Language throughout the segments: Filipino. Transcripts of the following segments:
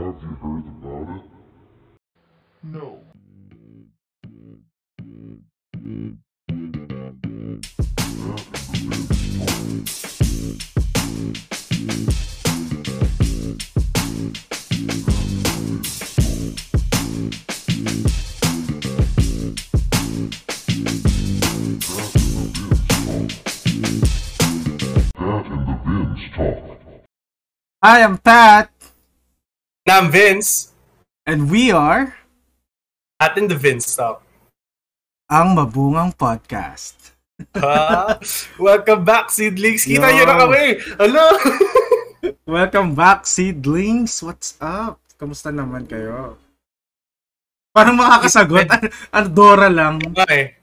Have you heard about it? No. That and the Vince talk. I am Pat, Na I'm Vince. and we are Atin the Vince Talk. ang Mabungang Podcast. Ah, welcome back, Seedlings. Kita Yo. nyo na kami. Hello. Welcome back, seedlings! What's up? Kamusta naman kayo? Parang makakasagot. An- Andorra lang. okay.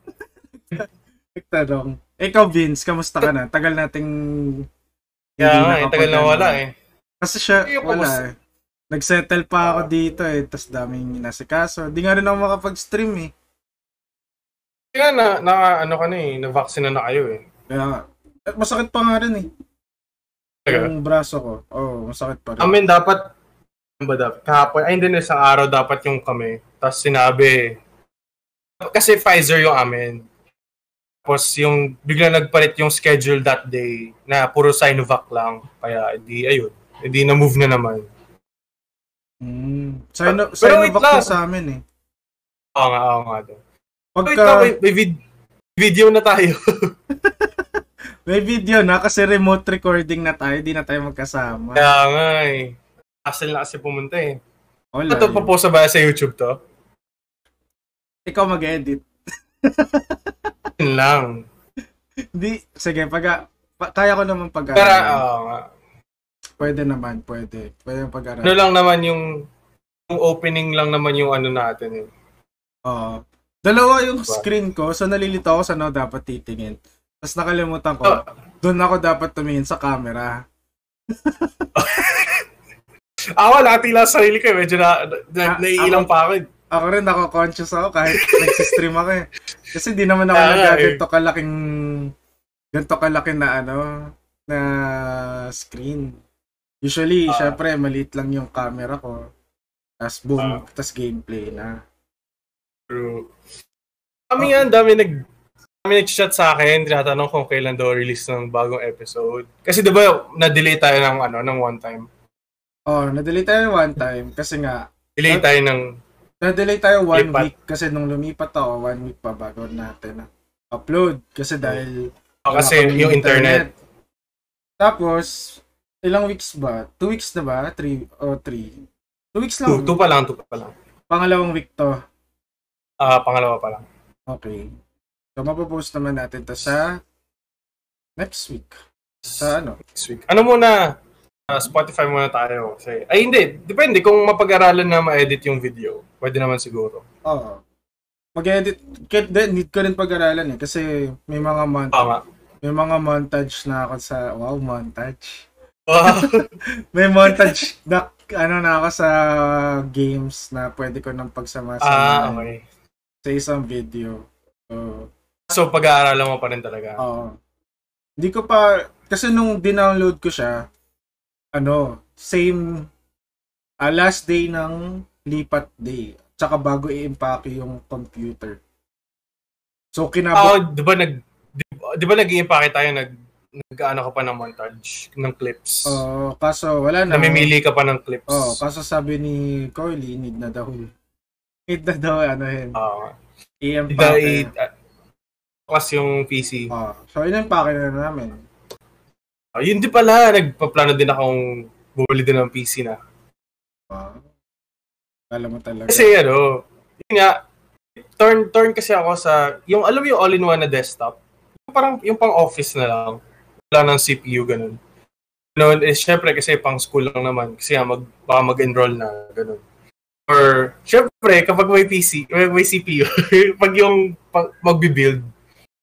Nagtanong. Ikaw, Vince, kamusta ka na? Tagal nating... Kaya hindi eh, tagal na wala eh. Kasi siya, wala eh. Nagsettle pa ako dito eh, tas daming inasikaso. Di nga rin ako makapag-stream eh. Kaya na, na, ano ka na eh, na-vaccine na na kayo eh. Kaya, eh, masakit pa nga rin eh. Taga. Yung braso ko. Oo, oh, masakit pa rin. Amin dapat, ano ba dapat? Kahapon, ay hindi na isang araw dapat yung kami. Tapos sinabi, kasi Pfizer yung amin. Tapos yung bigla nagpalit yung schedule that day na puro Sinovac lang. Kaya hindi, ayun. Hindi na-move na naman. Mm. Sino, Pero wait Sinovac lang. sa amin eh. Oo nga, oo nga. Wait Pagka, lang, may, may vid- video na tayo. may video na kasi remote recording na tayo, di na tayo magkasama. Kaya nga eh. Hassle na kasi pumunta eh. Wala Ito, yun. paposa ba sa YouTube to? Ikaw mag-edit. Lang. Hindi, sige, pag, pa, kaya ko naman pag Pero, oo nga. Pwede naman, pwede. Pwede yung pag Ano lang naman yung, yung opening lang naman yung ano natin eh. Oo. Dalawa yung Diba? screen ko, so nalilito ako sa ano dapat titingin. Tapos nakalimutan ko, Oh. doon ako dapat tumingin sa camera. Ako, nakati lang sa sarili ko. eh. Medyo na, na, Ah, naiilang ako- pa ako. eh. Ako rin, ako conscious ako kahit nagsistream ako eh. Kasi di naman ako Ah, eh. nagaganto kalaking, ganto kalaki na ano, na screen. Usually, Ah. syempre, maliit lang yung camera ko. Tapos boom, Ah. tas gameplay na. True. Kami nga, dami nag kami nag-chat sa akin, tinatanong kung kailan daw release ng bagong episode. Kasi 'di ba na-delay tayo ng ano, ng one time. Oh, na-delay tayo one time kasi nga, Delay tayo ng na-delay tayo one Lipat. week kasi nung lumipat ako, one week pa bago natin na upload. Kasi dahil oh, kasi yung internet. Tapos, ilang weeks ba? Two weeks na ba? Three o three? Two weeks Two, lang. two pa lang, two pa lang. Pangalawang week to. Ah, pangalawa pa lang. Okay. So, mapopost naman natin to sa next week. Sa ano? Next week. Ano muna? Ah, Spotify muna tayo. Kasi, ay hindi, depende kung mapag-aralan na ma-edit yung video. Pwede naman siguro. Oo. Mag-edit. Need ko rin pag-aralan eh. Kasi may mga montage. Tama. May mga montage na ako sa... Wow, montage. Ah, May montage na ano na ako sa games na pwede ko nang pagsama ah, okay. sa isang video. So, So, pag-aaralan mo pa rin talaga. Oo. Hindi ko pa, kasi nung dinownload ko siya, ano, same, ah, last day ng lipat day. Tsaka bago i-impake yung computer. So, Ah, kinabot, di ba nag di, di ba nag-iimpake tayo nag nag-ano ka pa ng montage ng clips. oh, kaso wala na. Namimili ka pa ng clips. Oh, kaso sabi ni Coily, need na daw. Need na daw, ano yun, Ah, i-impake. dahil uh, class yung PC. Oh, so, in-impake na namin. Ah, yun di pala, nagpaplano din akong bumili din ng PC na. Oh. Alam mo talaga. Kasi ano, yun nga, turn turn kasi ako sa, yung alam mo yung all-in-one na desktop, yung parang yung pang office na lang, wala ng CPU, ganun. Ganun, eh, syempre kasi pang school lang naman, kasi nga mag, baka mag-enroll na, ganun. Or, syempre, kapag may PC, may, may CPU, pag yung pag, magbi-build,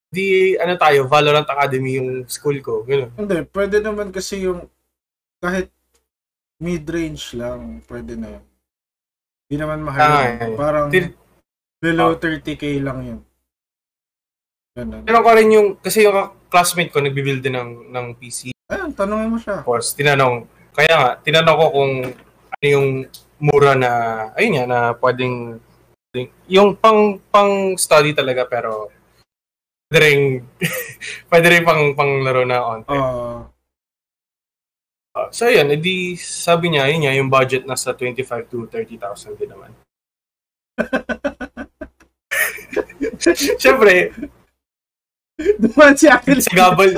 di, ano tayo, Valorant Academy yung school ko, ganun. Hindi, pwede naman kasi yung kahit mid-range lang, pwede na yun. Hindi naman mahal. Ah, yun. Parang Til- below Ah. 30k lang yun. Pero ko rin yung, kasi yung classmate ko nagbi-build din ng, ng PC. Ayun, tanongin mo siya. Tapos, tinanong, kaya nga, tinanong ko kung ano yung mura na, ayun nga, na pwedeng, yung pang, pang study talaga, pero pwede rin, pwede rin pang, pang laro na on. Oo. Uh, so yun, edi sabi niya, yun nga, yung budget nasa 25 to 30,000 din naman. Siyempre, Duman si Akil. sa gabal.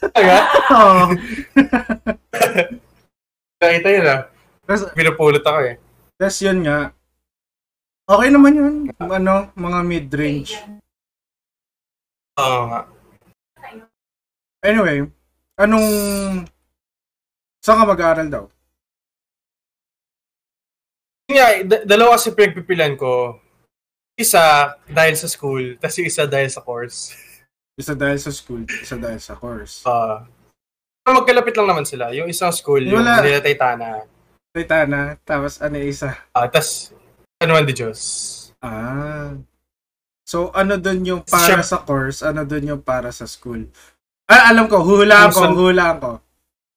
Talaga? Oo. Nakita yun ah. Tapos, Pinupulot ako eh. tapos yun nga. Okay naman yun. Ano, mga mid-range. Oo nga. Anyway, anong... Saan ka mag-aaral daw? Yun nga, d- dalawa kasi pinagpipilan ko. Isa dahil sa school, tapos yung isa dahil sa course. Isa dahil sa school, isa dahil sa course. Uh, magkalapit lang naman sila. Yung isang school, yung Wala. Manila Taytana. Titana, tapos ano yung isa? Uh, tapos, man di Diyos. Ah. So, ano dun yung para Siyem- sa course, ano dun yung para sa school? Ah, alam ko, hulaan ko, hulaan ko.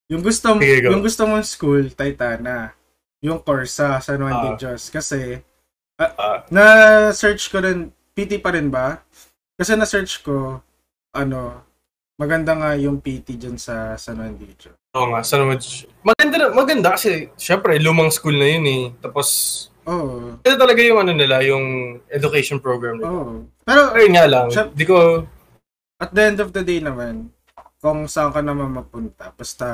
Yung gusto, yung gusto mong school, Titana. Yung course sa San Juan de Ah. Dios. Kasi, Ah. na-search ko rin, PT pa rin ba? Kasi na-search ko, ano, maganda nga yung PT dyan sa San Juan Dios. Oo nga, sa naman. Maganda, maganda kasi, syempre, lumang school na yun eh. Tapos, Oo. ito talaga yung ano nila, yung education program nila. Oo. Pero, Pero yun nga lang, Syem- di ko, at the end of the day naman, kung saan ka naman mapunta, basta,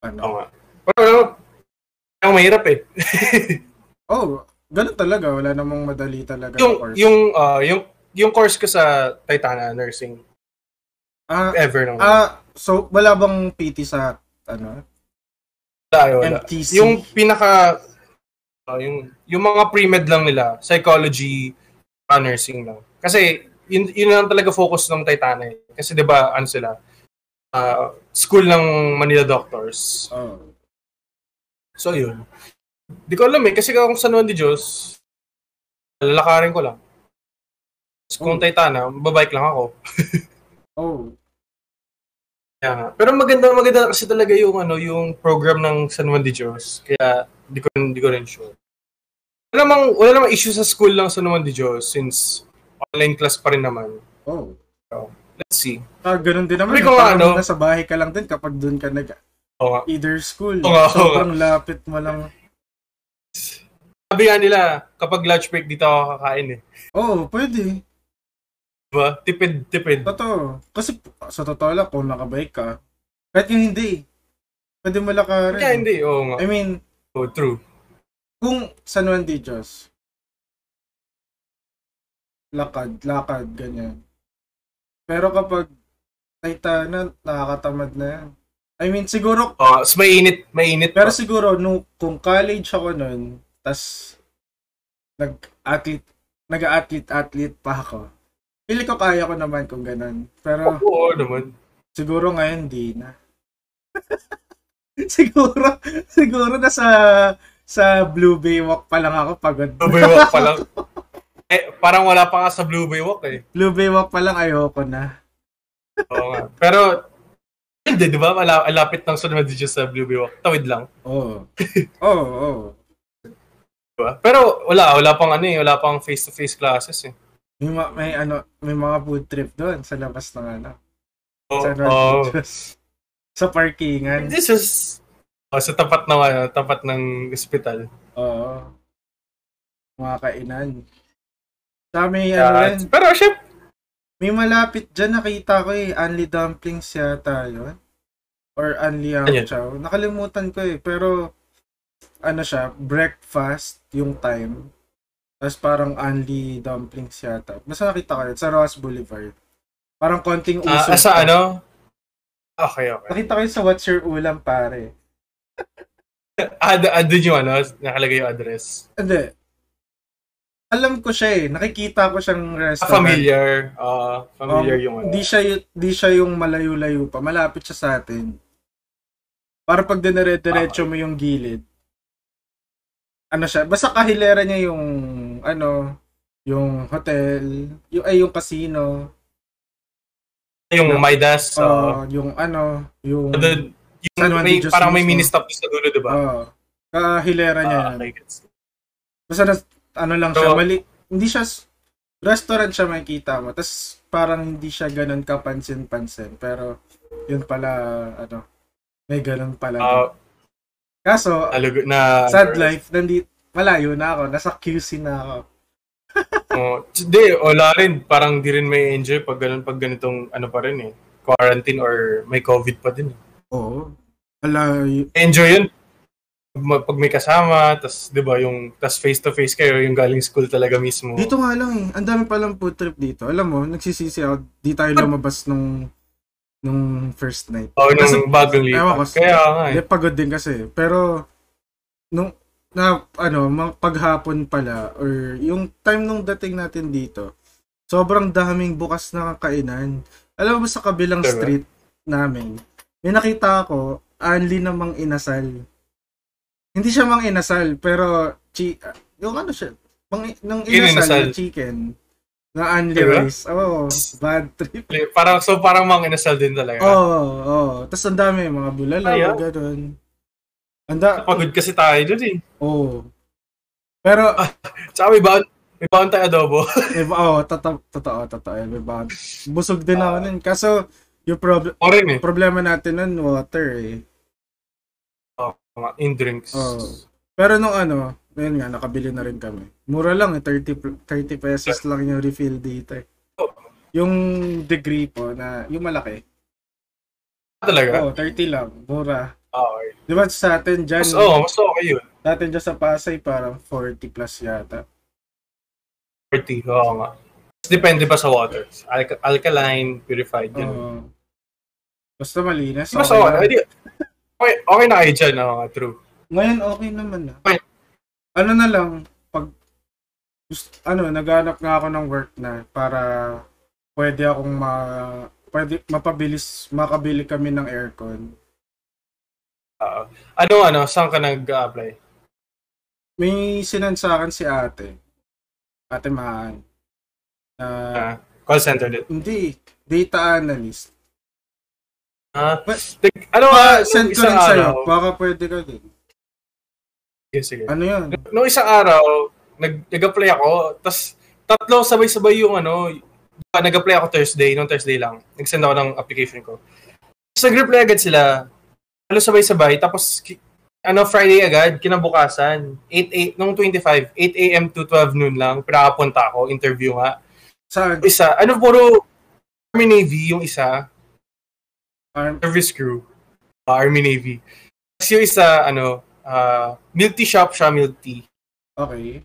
ano, oo nga. Pero, ang mahirap eh. oh, ganun talaga, wala namang madali talaga yung, course. yung, ah, yung, yung course ko sa Titana Nursing, ah, ever nang, ah, so, wala bang PT sa, ano, wala, wala. MTC? Yung pinaka, ah, yung, yung mga pre-med lang nila, psychology, ah, nursing lang. Kasi, yun, yun lang talaga focus ng Titana eh. Kasi di ba ano sila, ah, school ng Manila Doctors. Oh. So, yun. Di ko alam eh, kasi kung San Juan de Diyos, lalakarin ko lang. Tapos Kung Hmm. Titana, babike lang ako. Oh. Nga. Pero maganda maganda kasi talaga yung ano, yung program ng San Juan de Diyos. Kaya di ko di ko rin sure. Wala namang wala namang issue sa school lang San Juan de Diyos since online class pa rin naman. Oh. Let's see. Ah, ganun din naman. Parang ano? nasa bahay ka lang din kapag doon ka nag nga. either school. Oo sobrang lapit mo lang. Sabi nga nila, kapag lunch break dito ako kakain eh. Oh, pwede. Diba? Tipid, tipid. Totoo. Kasi sa totoo lang, kung nakabike ka, kahit yung hindi, pwede mo lakarin. Kaya hindi, oo nga. I mean, Oh, true. kung San Juan de Dios, lakad, lakad, ganyan. Pero kapag Titana, nakakatamad na yan. I mean, siguro, Oh, mas mainit, mainit. pero pa. siguro, nung, kung college ako nun, tas nag-athlete, nag-athlete-athlete pa ako, pili ko kaya ko naman kung ganun. Pero, Oo naman. siguro ngayon, di na. siguro, siguro na sa sa Blue Bay Walk pa lang ako pagod. Blue Bay Walk pa lang. Eh, parang wala pa nga sa Blue Bay Walk eh. Blue Bay Walk pa lang ayoko na. Oo nga. Pero, hindi, di ba? Mala- Malapit ng sunod dito sa Blue Bay Walk. Tawid lang. Oo. Oo, oo. Ba? Pero, wala. Wala pang ano eh. Wala pang face-to-face classes eh. May, ma- may ano, may mga food trip doon sa labas ng ano. Oo. Sa Oh, sa parkingan. This is... Oh, sa tapat ng, ano, tapat ng ospital. Oo. Mga kainan. Sa may ano Kaya- rin, pero, syempre, may malapit dyan nakita ko eh. Unli dumplings yata yun. Or Unli Ano? Ang Chow. Nakalimutan ko eh. Pero, ano siya, breakfast yung time. Tapos parang Unli dumplings yata. Basta nakita ko yun sa Ross Boulevard. Parang konting ah, usok. sa pa. ano? Okay, okay. Nakita ko yun sa What's Your Ulam pare. Ad, ad, yung ano, nakalagay yung address. Hindi. Alam ko siya eh. Nakikita ko siyang Ah, restaurant. familiar. Ah, familiar Um, yung ano. Di siya, di siya yung malayo-layo pa. Malapit siya sa atin. Para pag dinire-diretso mo yung gilid. Ano siya? Basta kahilera niya yung ano, yung hotel, yung ay yung casino, Yung Midas. uh, Uh, yung ano, yung dun, Yung San Juan may, de Dios parang may mismo. mini-stop sa dulo, di ba? Oo. Kahilera niya yan. gets. Basta na, ano lang siya, So- mali, hindi siya, restaurant siya makikita mo, tapos parang hindi siya ganun kapansin-pansin, pero yun pala, ano, may ganun pala. Ah, Kaso, alug- na, sad life, nandi, malayo na ako, nasa QC na ako. Oh, Hindi, wala rin. Parang di rin may enjoy pag ganun, pag ganitong ano pa rin eh. Quarantine or may COVID pa din. eh. Oo. Ala, y- Enjoy yun. Pag may kasama, tas 'di ba yung tas face to face kayo yung galing school talaga mismo. dito nga lang eh, ang dami palang food trip dito. Alam mo, nagsisisi ako, di tayo lumabas nung, nung first night. Oh, nung Kasi- bagong lipat. Kaya nga eh. Pagod din kasi. Pero, nung, na, ano, paghapon pala, or yung time nung dating natin dito, sobrang daming bukas na kainan. Alam mo sa kabilang Diba? street namin, may nakita ako, Anli namang inasal. Hindi siya mang inasal, pero, chi, yung ano siya, mang, nung Yung inasal, inasal. na chicken, na Diba? rice. Oo, bad trip. Parang so parang mga inasal din talaga. Oo, oh, oo. Tapos ang dami, mga bulalaw, Ay, ah. ganun. Anda, Pagod kasi tayo dun eh. Oo. Pero, Tsaka may baon, may baon tayo adobo. eh, oh, totoo, totoo, totoo. May bakit. Busog din ako nun. Kaso, yung prob- o rin eh. problema natin nun, water eh. Mga in drinks. Oo. Pero nung ano, ayun nga, nakabili na rin kami. Mura lang eh, 30, pl- 30 pesos lang yung refill dito eh. Yung degree po na, yung malaki. Talaga? Oo, 30 lang. Mura. Okay. Di ba sa atin dyan, Mas, oh, mas okay yun. sa atin dyan sa Pasay, parang 40 plus yata. 40. Oo nga. Depende pa sa water. Alka- alkaline, purified, yun. Oo. Basta malinis. Mas okay okay. Okay, okay, okay na kayo dyan. Oo nga, true. Ngayon okay naman na. Okay. Ano na lang gust- ano naghanap nga ako ng work na para pwede akong ma pwede mapabilis makabili kami ng aircon. Oo. ano, ano, saan ka nag-apply? May sinan sa akin si ate. Ate Maan. Na Ah, call center din. hindi data analyst. Ah, But- tig- ano nga, send ko rin sa'yo. Baka pwede ka din. sige, sige. Ano yun? Noong isang araw, nag, nag-apply ako, tas tatlo sabay-sabay yung ano, diba, nag-apply ako Thursday, noong Thursday lang. Nag-send ako ng application ko. Tapos nag-reply agad sila, ano sabay-sabay, tapos ano, Friday agad, kinabukasan, 8, 8, nung 25, 8 a.m. to 12 noon lang, pinakapunta ako, interview nga. Saan? Isa, ano, puro Army Navy, yung isa, Arm- service crew, uh, Army Navy. Tapos yung isa, ano, uh, milk tea shop siya, milk tea. Okay.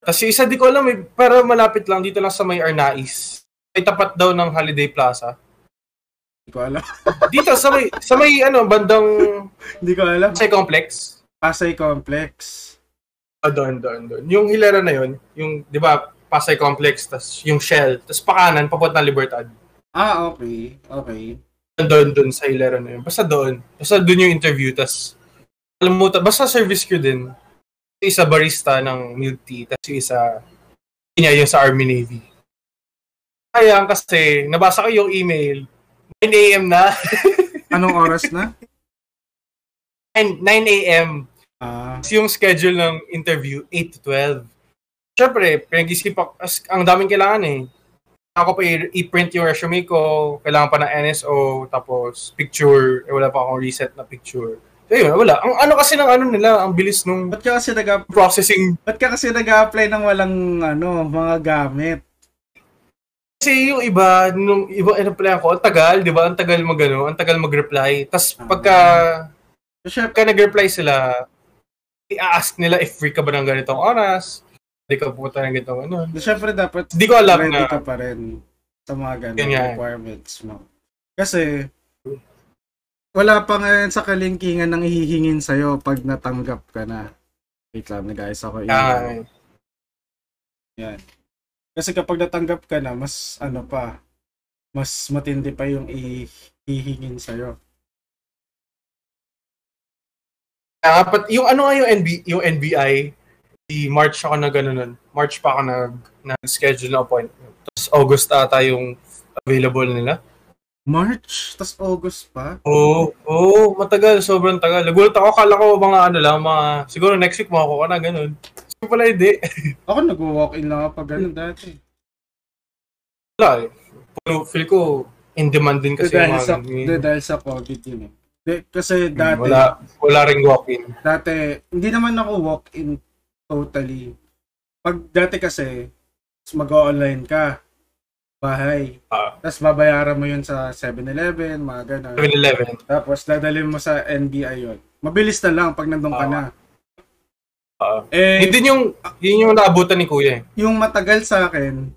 Yung isa, di ko alam eh, pero malapit lang dito lang sa may Arnais. May tapat daw ng Holiday Plaza. Hindi ko alam. Dito sa may, sa may ano, bandang Hindi ko alam. Pasay Complex. Pasay Complex. Ah, doon, doon, doon. Yung hilera na yun, yung, di ba, Pasay Complex, tas yung Shell, tas pakanan, papunta ng Libertad. Ah, okay. Okay. Doon, doon sa hilera na yun. Basta doon. Basta doon yung interview, tas alam mo, ta- basta service crew din. Yung isa barista ng milk tea, tas yung isa, yun niya, yung sa Army Navy. Kaya kasi, nabasa ko yung email, 9 a.m. na. Anong oras na? 9, 9 a.m. Ah, Tapos yung schedule ng interview, 8 to 12. Siyempre, pinag-isip ako, ang daming kailangan eh. Ako pa i-print yung resume ko, kailangan pa ng NSO, tapos picture, eh, wala pa akong reset na picture. Yun, wala. Ang ano kasi ng ano nila, ang bilis nung ba't ka kasi nag processing. ba't ka kasi nag-apply ng walang ano, mga gamit? Kasi yung iba, nung iba in-apply ako, ang tagal, di ba? Ang tagal mag ano, ang tagal mag-reply. Tapos Ah. pagka, Syempre, pagka nag-reply sila, i-ask nila if free ka ba ng ganitong oras, hindi ka pupunta ng ganitong ano. syempre dapat Hindi ko alam ready na ka pa rin sa mga eh. requirements mo. Kasi, wala pa nga yan sa kalingkingan ng hihingin sa'yo pag natanggap ka na. Wait lang, nag-ayos ako. kaya, Yan. Kasi kapag natanggap ka na, mas ano pa, mas matindi pa yung i- hihingin sa'yo. kaya pat, yung ano nga yung, NB, yung NBI, di March ako na gano'n nun. March pa ako nag, nag-schedule na appointment. Tapos August ata yung available nila. March, tas August pa. Oo, oh, oh, matagal, sobrang tagal. Nagulat ako, akala ko mga ano lang, mga, siguro next week makakuha ka na, ganun. So pala hindi. Ako nag-walk-in lang ako ganun dati. Wala eh. Pero feel ko, in demand din kasi dahil yung mga sa, ganun. dahil sa COVID yun eh. Di, kasi dati, Hmm, Wala, wala ring walk-in. dati, hindi naman ako walk-in totally. Pag dati kasi, mag-online ka, bahay. Ah. Tapos babayaran mo yun sa 7-Eleven, mga ganun. 7-Eleven. Tapos dadalhin mo sa NBI yun. Mabilis na lang pag nandun ka Ah. na. Ah. Eh, Hindi yung, yun yung naabutan ni Kuya eh. yung matagal sa akin,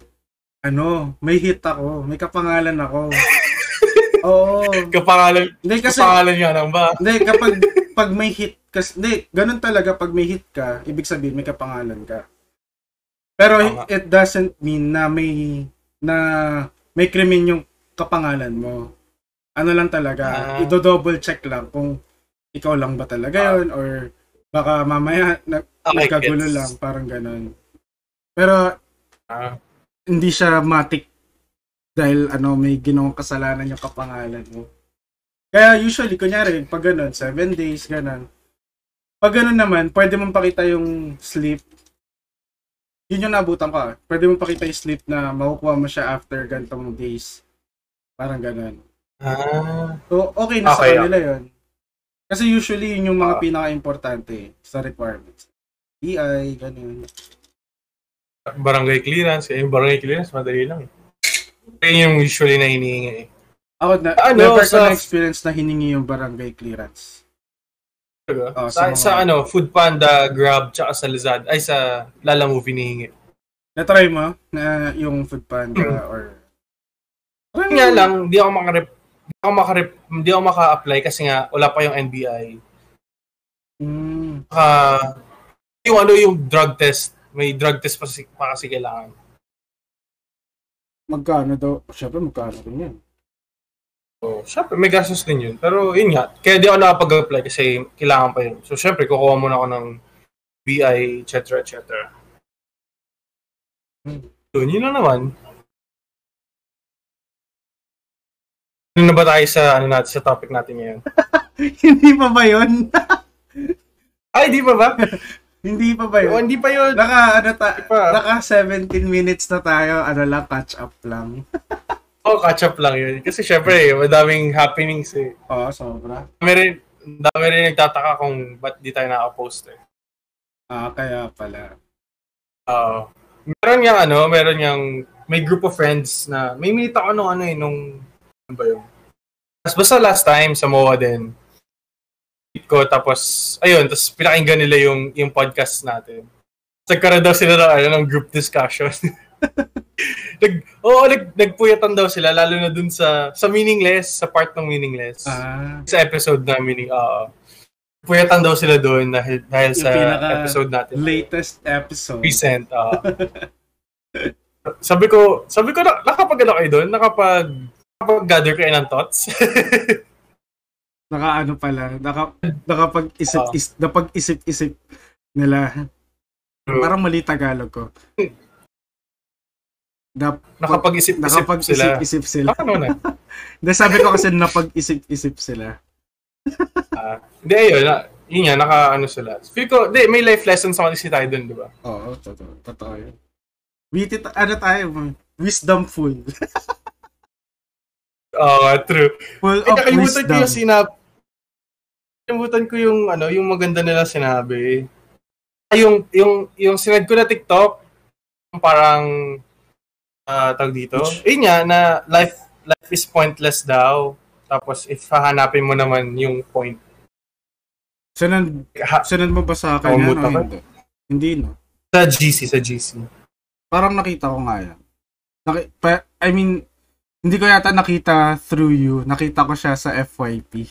ano, may hit ako, may kapangalan ako. Oo. Kapangalan, Hindi kasi, kapangalan niya nang ba? hindi, kapag pag may hit, kasi, hindi, ganun talaga, pag may hit ka, ibig sabihin may kapangalan ka. Pero Tama. it doesn't mean na may, na may krimen yung kapangalan mo. Ano lang talaga, Ah. ido-double check lang kung ikaw lang ba talaga yun, or baka mamaya na, Okay, nagkagulo gets. lang, parang ganun. Pero Ah. hindi siya matik dahil ano may ginawang kasalanan yung kapangalan mo. Kaya usually, kunyari, pag ganun, 7 days, ganun. Pag ganun naman, pwede mong pakita yung sleep. Yun yung nabutan ko. ah. Pwede mong pakita yung sleep na makukuha mo siya after gantong days. Parang ganun. Ah. So, okay na Okay, sa kanila yun. Kasi usually, yun yung mga Ah. pinaka-importante sa requirements. EI, ganun. barangay clearance. Eh, yung barangay clearance, madali lang eh. Kaya yung usually na hinihingi eh. Ako, na, Ano, never ko sa- na-experience na hiningi yung barangay clearance. Diba? Oh, sa, sa mga- sa ano, Food Panda, Grab, tsaka sa Lazada, ay sa Lala Movie hinihingi. Na-try mo na yung food panda or... Yun nga lang, di ako makarep, di ako makarep, di ako maka-apply kasi nga wala pa yung NBI. Mm, Saka, yung ano, yung drug test, may drug test pa, si- pa kasi kailangan. magkano daw? Siyempre, magkano rin yan. So, syempre, may gastos din yun. Pero yun nga, kaya di ako nakapag-apply kasi kailangan pa yun. So, syempre, kukuha muna ako ng BI, etc. etc. Hmm. Yun, lang naman. Ano na ba tayo sa, ano natin, sa topic natin ngayon? Hindi pa ba yun? Ay, di ba ba? Hindi pa ba Oh, yun? hindi pa yun. Naka, ano ta, pa. naka 17 minutes na tayo. Ano lang, catch up lang. Oh, catch up lang yun. Kasi syempre, madaming happenings eh. Oo, sobra. Dami rin, dami rin nagtataka kung ba't di tayo naka-post eh. Ah, kaya pala. Oo. meron yang ano, meron yang may group of friends na may meet ako nung ano eh, nung ano ba yun? Tapos basta last time sa MOA din. Meet ko tapos ayun, tapos pinakinggan nila yung yung podcast natin. Nagkaroon daw sila ng, ano, ng group discussion. nag, oo, nag, nagpuyatan daw sila, lalo na dun sa, sa meaningless, sa part ng meaningless. Ah, Sa episode na meaning, oo. Puyatan daw sila doon dahil, dahil sa episode natin. latest episode. Recent, oo. sabi ko, sabi ko, na, nakapag ano kayo doon? Nakapag, nakapag-gather kayo ng thoughts? Naka ano pala, naka, nakapag-isip, Oo. is, napag-isip-isip nila. Parang mali Tagalog ko. Nap, Nakapag-isip-isip sila. nakapag-isip-isip sila. Ano na? Hindi, sabi ko kasi napag-isip-isip sila. Ah, Hindi, ayun. Na, yun nga, naka ano sila. Feel ko, di, may life lessons ako si tayo doon, di ba? Oo, totoo. Totoo yun. Witty, ano tayo, wisdomful. Oo, true. Full Ay, of nakalimutan ko wisdom. yung sinab... Nakalimutan ko yung, ano, yung maganda nila sinabi. Ay, yung, yung, yung sinad ko na TikTok, parang, ah tawag dito. Ayun nga, na life, life is pointless daw. Tapos, if hahanapin mo naman yung point, ha, sunod mo ba sa akin yan o hindi? Hindi, no? sa GC, sa GC. Parang nakita ko nga yan. Naki- pa- I mean, hindi ko yata nakita through you. Nakita ko siya sa FYP.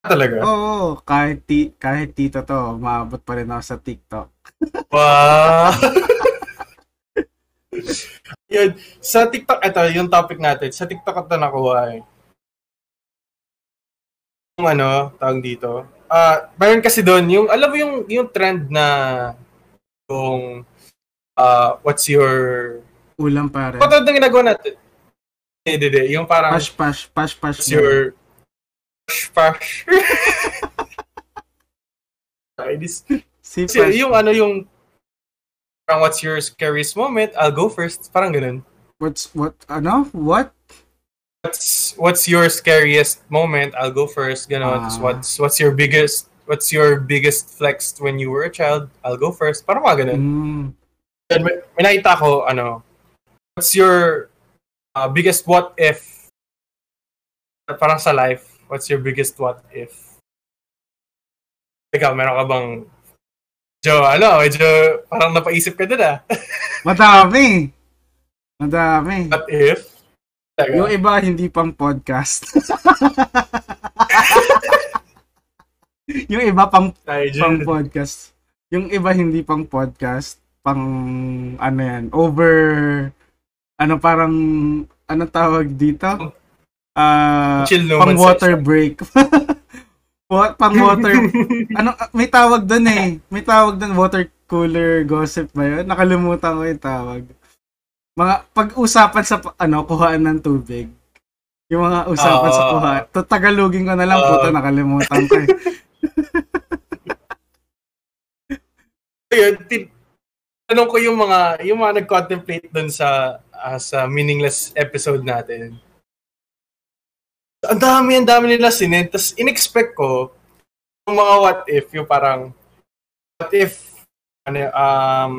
Talaga? Oo, kahit, ti- kahit tito to, maabot pa rin ako sa TikTok. Wow! Yun, sa TikTok, ito, yung topic natin. Sa TikTok ito nakuha eh. Yung ano, tawag dito. Ah, mayroon kasi doon, yung, alam mo yung, yung trend na yung, ah, what's your, Ulam pare. patawad na ginagawa natin. Hindi, hindi. Yung parang, Pash, pash, pash, pash. what's your, pash, pash. Okay, this, Si yung ano, yung, parang what's your scariest moment? I'll go first. Parang ganun. What's, what, ano? What? What's, what's your scariest moment? I'll go first. Tapos Ah. what's, what's your biggest, what's your biggest flex when you were a child? I'll go first. Parang mga ganun. Mm, Then may, may nakita ko, ano, what's your uh, biggest what if? Parang sa life, what's your biggest what if? Ikaw, meron ka bang Jo, ano, medyo parang napaisip ka dun ah. madami. Madami. What if? Talaga? Yung iba hindi pang podcast. yung iba pang Ay, pang podcast. Yung iba hindi pang podcast, pang ano yan, over ano parang ano tawag dito? Ah, Chill pang water session. break. What pang water ano may tawag doon eh. May tawag doon water cooler gossip ba 'yun? Nakalimutan ko 'yung tawag. Mga pag-usapan sa ano kuhaan ng tubig. Yung mga usapan sa Ah. kuha. To Tagalogin ko na lang Ah. puta nakalimutan ko. eh. Ayun, tin- tanong ko yung mga yung mga nag-contemplate dun sa ah, sa meaningless episode natin. Ang dami, ang dami nila sinend. Tapos in-expect ko yung mga what if, yung parang what if ano um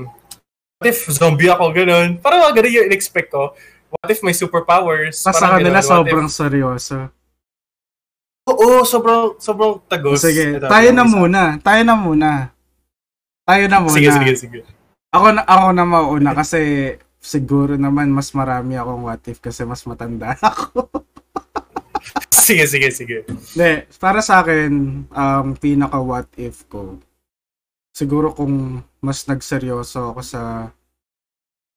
what if zombie ako ganun. Parang mga ganun yung in-expect ko. What if may superpowers? Tapos sa kanila sobrang if- seryoso. Oo, sobrang sobrang tagos. Sige, Ito, tayo na isa. muna. Tayo na muna. Tayo na muna. Sige, sige, sige. Ako na ako na mauna kasi siguro naman mas marami akong what if kasi mas matanda ako. Sige, sige, sige. Hindi, para sa akin, um, pinaka what if ko, siguro kung mas nagseryoso ako sa,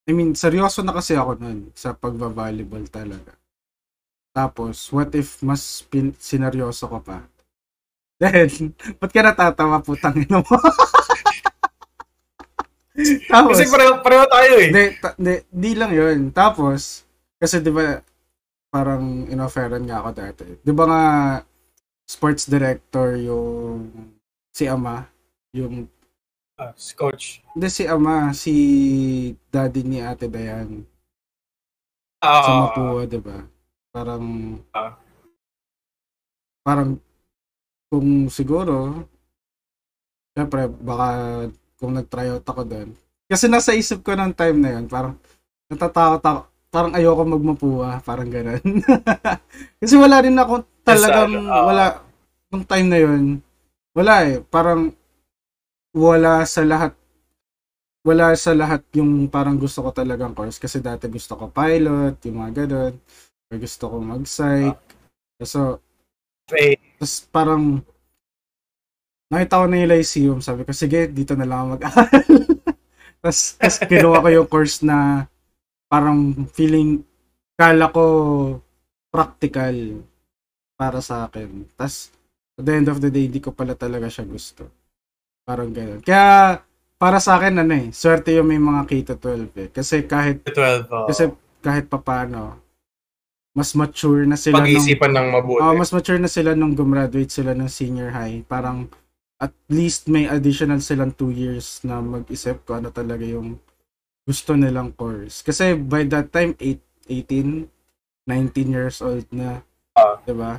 I mean, seryoso na kasi ako nun sa pagbabalibol talaga. Tapos, what if mas pin- sineryoso ko pa? Then, ba't ka natatawa putang ina mo? Tapos, Kasi pareho, pareho tayo eh. hindi, ta- hindi, di lang yun. Tapos, kasi di ba, parang inofferan nga ako dati. Di ba nga, sports director yung si Ama, yung, Ah, si coach. hindi si Ama, si daddy ni Ate Dayan Ah, sa Mapua, di ba? Parang, Ah. parang, kung siguro, syempre, baka kung nag-tryout ako doon. Kasi nasa isip ko ng time na yun, parang natatakot ako, parang ayoko magmapua, parang ganun. Kasi wala rin ako talagang, Yes, ah. wala, nung time na yun, wala eh, parang wala sa lahat wala sa lahat yung parang gusto ko talagang course kasi dati gusto ko pilot, yung mga ganun. Gusto ko mag-psych. So, eh, tapos parang nakita ko na yung Lyceum. Sabi ko, sige, dito na lang ako mag-aaral. tapos, tapos kinuha ko yung course na parang feeling, kala ko practical para sa akin. Tapos, at the end of the day, hindi ko pala talaga siya gusto. Parang ganun. Kaya, para sa akin, ano eh, swerte yung may mga K-12 eh. Kasi kahit, 12. oh. kasi kahit papano, mas mature na sila nung- pag-iisipan ng mabuti. Ah, mas mature na sila nung gumraduate sila ng senior high. Parang at least may additional silang two years na mag-isip ko ano talaga yung gusto nilang course. Kasi by that time, 8, 18, 19 years old na. Ah. 'di ba?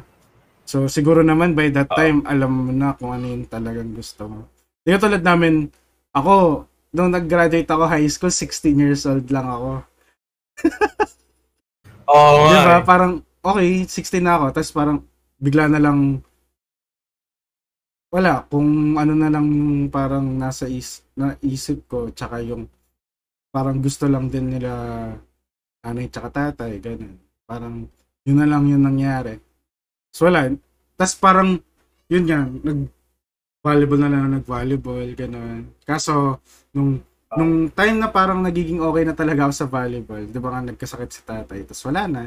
So siguro naman by that Ah. time, alam mo na kung ano yung talagang gusto mo. Di tulad namin, ako, nung nag-graduate ako high school, 16 years old lang ako. Oo Di nga ba? eh. Parang, okay, 16 na ako. Tapos parang, bigla na lang, wala, kung ano na lang yung parang nasa is, na isip ko, tsaka yung, parang gusto lang din nila, nanay tsaka tatay, ganun. Parang, yun na lang yung nangyari. So wala. Tapos parang, yun nga, nag, volleyball na lang nag-volleyball, ganun. Kaso, nung nung time na parang nagiging okay na talaga ako sa volleyball, di ba nga nagkasakit si tatay, tapos wala na.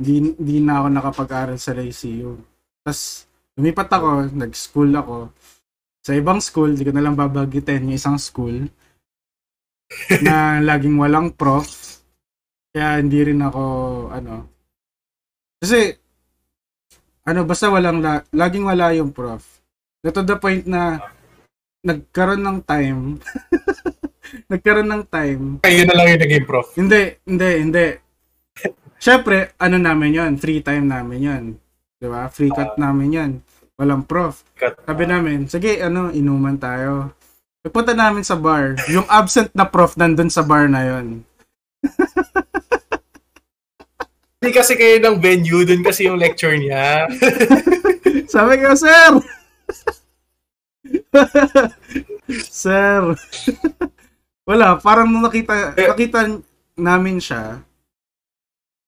Hindi, hindi na ako nakapag-aral sa LCU. Tapos, lumipat ako, nag-school ako. Sa ibang school, di ko na lang babagitin yung isang school na laging walang prof. Kaya hindi rin ako, ano, Kasi, ano, basta walang, la- laging wala yung prof. Na to the point na, nagkaroon ng time, nagkaroon ng time, Kayo na lang yung naging prof. hindi, hindi, hindi. Siyempre, ano namin yon free time namin yon Di ba? Free cut namin yon Walang prof. Cut. Sabi namin, sige, ano, inuman tayo. Nagpunta namin sa bar. Yung absent na prof nandun sa bar na yon Hindi kasi kayo ng venue, dun kasi yung lecture niya. Sabi ko, sir! sir! Wala, parang nung nakita, nakita namin siya,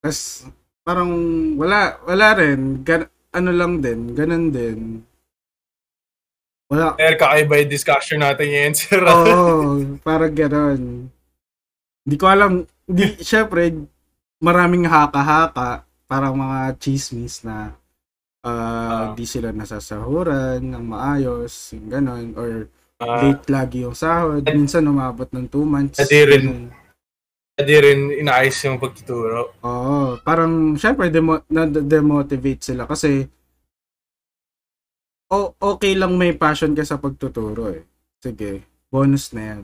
tas parang wala, wala rin. Gan, ano lang din, ganun din. Wala. Kaya kakaiba yung discussion natin ngayon, sir. Oo, parang ganun. Hindi ko alam, di, syempre, maraming haka-haka, parang mga chismis na ah, Ah. di sila nasasahuran ng maayos, yung ganun, or Ah, late lagi yung sahod. Minsan umabot ng 2 months. Hindi rin. Hindi rin inaayos yung pagtuturo. Oo, parang syempre demo, na-demotivate sila kasi o okay lang may passion ka sa pagtuturo eh. Sige, bonus na yan.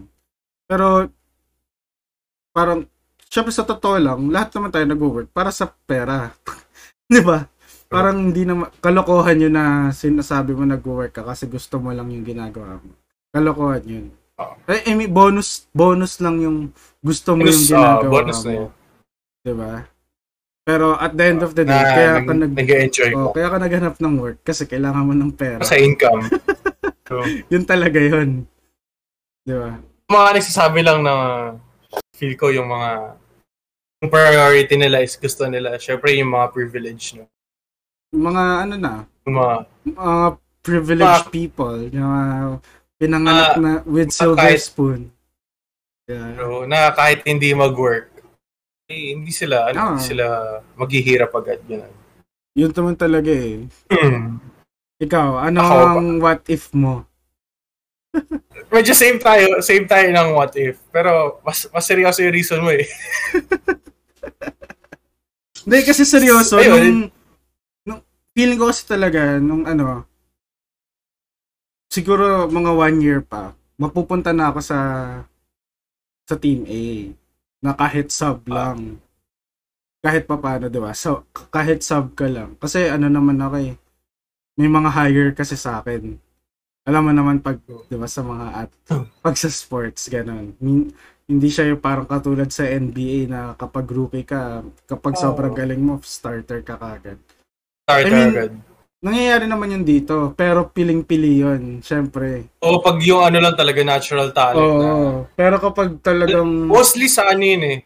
Pero parang syempre sa totoo lang, lahat naman tayo nag-work para sa pera. 'Di ba? Parang hindi na kalokohan yun na sinasabi mo nag-work ka kasi gusto mo lang yung ginagawa mo. Kalokohan yun. Oo. Eh, I mean, bonus bonus lang yung gusto mo yung Bonus, ah, ginagawa bonus na mo. yun. 'Di ba? Pero at the end of the day, Na, kaya nag, ka nag nag-enjoy oh, ko. kaya ka naghanap ng work kasi kailangan mo ng pera. Sa income. so, Yun talaga yun. 'Di ba? mga nagsasabi lang na feel ko yung mga yung priority nila is gusto nila. Syempre yung mga privilege. No? Mga ano na, Yung mga, mga privileged Mga- people, yung mga pinanganak Ah, na with silver kahit- spoon. Yeah. so, na kahit hindi mag-work, eh, hindi sila, ano, Ah. hindi sila maghihirap agad. Ganun. Yun naman talaga eh. Hmm. Ikaw, ano Ako ang what if mo? Medyo same tayo, same tayo ng what if. Pero mas, mas seryoso yung reason mo eh. Hindi, kasi seryoso, Ayun. nung, nung, feeling ko kasi talaga, nung ano, siguro mga one year pa, mapupunta na ako sa sa Team A na kahit sub lang. Kahit pa paano, di ba? So, kahit sub ka lang. Kasi ano naman ako eh, may mga higher kasi sa akin. Alam mo naman pag, di ba, sa mga at, pag sa sports, ganun. Min- hindi siya yung parang katulad sa NBA na kapag rookie ka, kapag Oo. sobrang galing mo, starter ka kagad. Starter I mean, agad. Nangyayari naman yun dito, pero piling-pili yun, syempre. O pag yung ano lang talaga natural talent Oo. na. Pero kapag talagang, Mostly sa ano yun eh.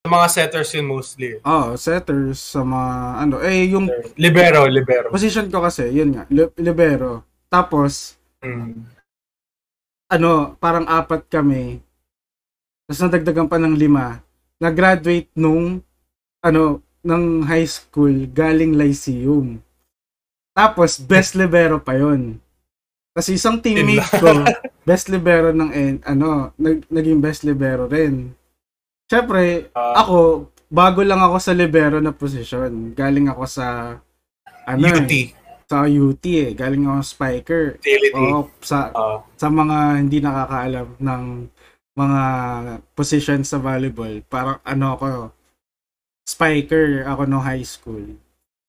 Sa mga setters yun mostly. oh, setters, sa mga, ano, eh, yung Libero, libero. position ko kasi, yun nga, li- libero. Tapos, Hmm. ano, parang apat kami. Tapos nadagdagan pa ng lima. Nag-graduate nung, ano, ng high school, galing Lyceum. Tapos, best libero pa yon. Kasi isang teammate ko, best libero ng, ano, nag, naging best libero rin. Siyempre, Ah, ako, bago lang ako sa libero na position. Galing ako sa, ano UT. eh, sa UT eh. Galing ako spiker. Utility. Sa, Ah, sa mga hindi nakakaalam ng mga position sa volleyball, parang ano ako, spiker ako no high school.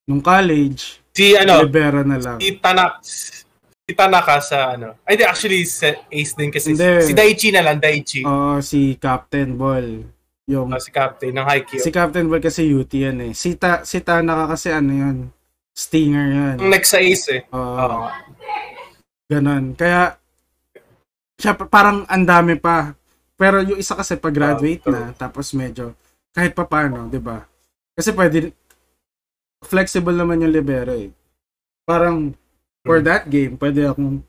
Nung college, si ano, libero na lang. si Tanak, si Tanaka sa ano. Ay, di, actually, si Ace din kasi. Hindi. Si Daichi na lang, Daichi. Oo, si Captain Ball. Yung, Ah, si Captain ng Haikyuu. si Captain Ball kasi UT yan eh. Si, Ta, si Tanaka kasi ano yun, stinger yan. Next sa Ace eh. Oo, Oo. ganon. Kaya, siya parang ang dami pa. Pero yung isa kasi pag-graduate Ah, na, tapos medyo, kahit pa paano, di ba? Kasi pwede, flexible naman yung libero eh. Parang, for Hmm. that game, pwede akong,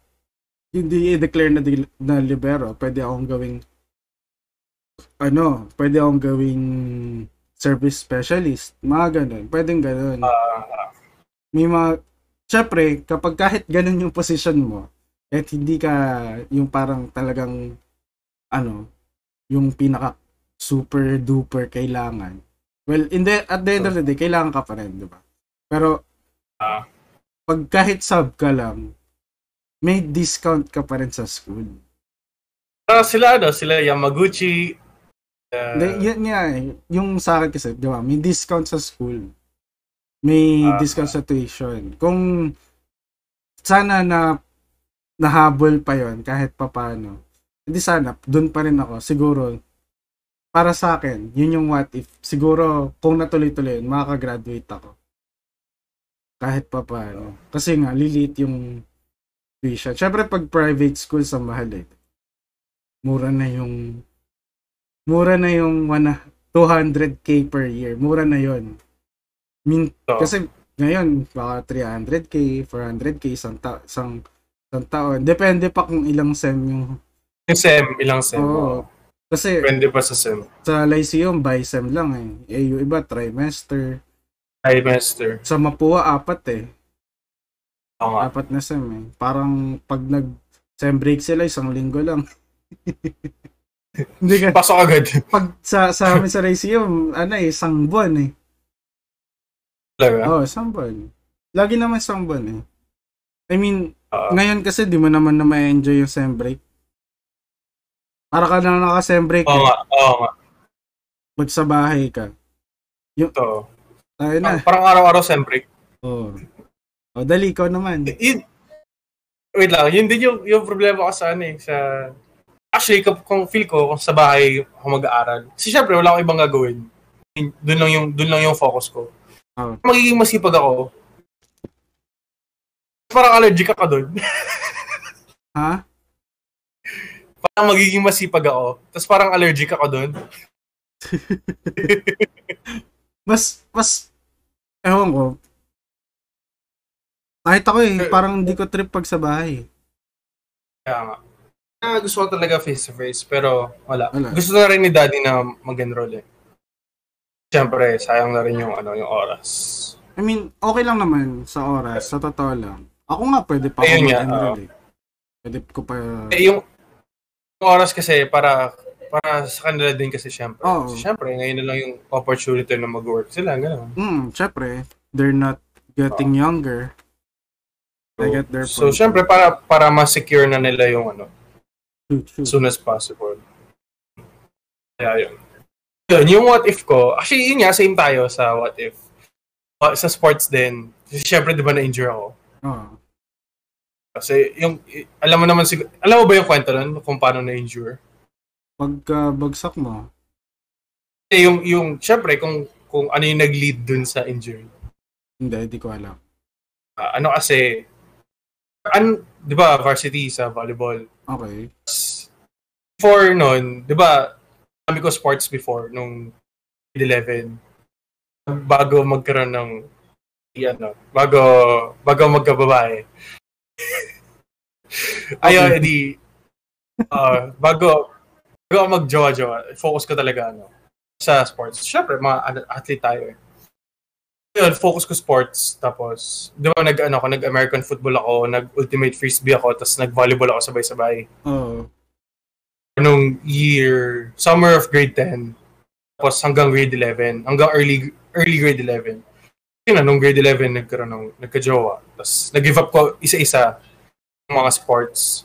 hindi i-declare na, di- na libero, pwede akong gawing, ano, pwede akong gawing service specialist, mga ganun, pwedeng ganun. Ah, May mga, syempre, kapag kahit ganun yung position mo, at hindi ka yung parang talagang, ano, yung pinaka super duper kailangan. Well, in the, at the end of the day, kailangan ka pa rin, di ba? Pero, Ah. pag kahit sub ka lang, may discount ka pa rin sa school. Ah, sila ano, sila Yamaguchi. Uh, Hindi, yun nga eh. Yung sa akin kasi, di ba, may discount sa school. May Ah. discount sa tuition. Kung sana na nahabol pa yon kahit papano. Hindi sana, dun pa rin ako. Siguro, para sa akin, yun yung what if. Siguro, kung natuloy-tuloy yun, makakagraduate ako. Kahit papano. Kasi nga, lilit yung tuition. Siyempre, pag private school sa mahal eh. Mura na yung mura na yung wana- 200k per year. Mura na yon. Min Oo. kasi ngayon baka 300k, 400k isang, ta- isang, isang taon. Depende pa kung ilang sem yung yung SEM, ilang SEM. Oo. Kasi Depende pa sa SEM. sa Lyceum by sem lang eh. Eh yung iba trimester. Trimester. Sa Mapua apat eh. Oo nga. Apat na sem eh. Parang pag nag sem break sila isang linggo lang. Hindi ka Pasok agad. pag sa sa amin sa Lyceum, ano eh, isang buwan eh. Talaga. Oo, oh, isang buwan. Lagi naman isang buwan eh. I mean, Oo. ngayon kasi di mo naman na ma-enjoy yung sem break. Para ka na naka-sem break Oo eh. nga. Oo nga. Pag sa bahay ka. Ito. Tayo na. Parang araw-araw SEM break. Oo. Oh. dali ikaw naman. Yun, wait lang, yun din yung, yung problema ko sa ano eh, sa... Actually, kung, kung feel ko, kung sa bahay ako mag-aaral, kasi syempre, wala akong ibang gagawin. Doon lang yung, doon lang yung focus ko. Oo. Magiging masipag ako. Parang allergic ka doon. Ha? Parang magiging masipag ako. Tapos parang allergic ako doon. Mas, mas, ewan ko. Kahit ako eh, parang hindi ko trip pag sa bahay. Kaya nga. Ah, gusto ko talaga face-to-face, pero wala. Wala. Gusto na rin ni daddy na mag-enroll eh. Siyempre, sayang na rin yung, ano, yung oras. I mean, okay lang naman sa oras, sa totoo lang. Ako nga pwede pa ako nga, mag-enroll eh. Pwede ko pa... Eh, yung oras kasi para para sa kanila din kasi syempre. Oo. So, syempre, ngayon na lang yung opportunity na mag-work sila, gano'n. Hmm, syempre, they're not getting younger. They get their So, point. syempre, para para ma-secure na nila yung ano, shoot. as soon as possible. Kaya yun. Yun, yung what if ko, actually yun nga, same tayo sa what if. Uh, sa sports din, kasi syempre di ba na-injure ako. Oo. Kasi yung, alam mo naman siguro, alam mo ba yung kwento nun kung paano na-injure? Pagka bagsak mo, Eh, yung, yung, syempre, kung, kung ano yung nag-lead dun sa injury. hindi, hindi ko alam. Ah, ano kasi, an, di ba, varsity sa volleyball. Okay. Before nun, di ba, kami ko sports before, nung grade 11. Bago magkaroon ng, ano, bago, bago magkababae. Ayun, edi, ah, bago, bago ako mag-jowa-jowa, focus ko talaga, ano, sa sports. Siyempre, mga athlete tayo eh. Yun, focus ko sports. Tapos, di ba, nag, ano, ako, nag-American football ako, nag-ultimate frisbee ako, tapos nag-volleyball ako sabay-sabay Oo. nung year, summer of grade 10, tapos hanggang grade 11, hanggang early early grade 11. Yun na, nung grade 11, nagkaroon ng, nagka-jowa. Tapos, nag-give up ko isa-isa mga sports.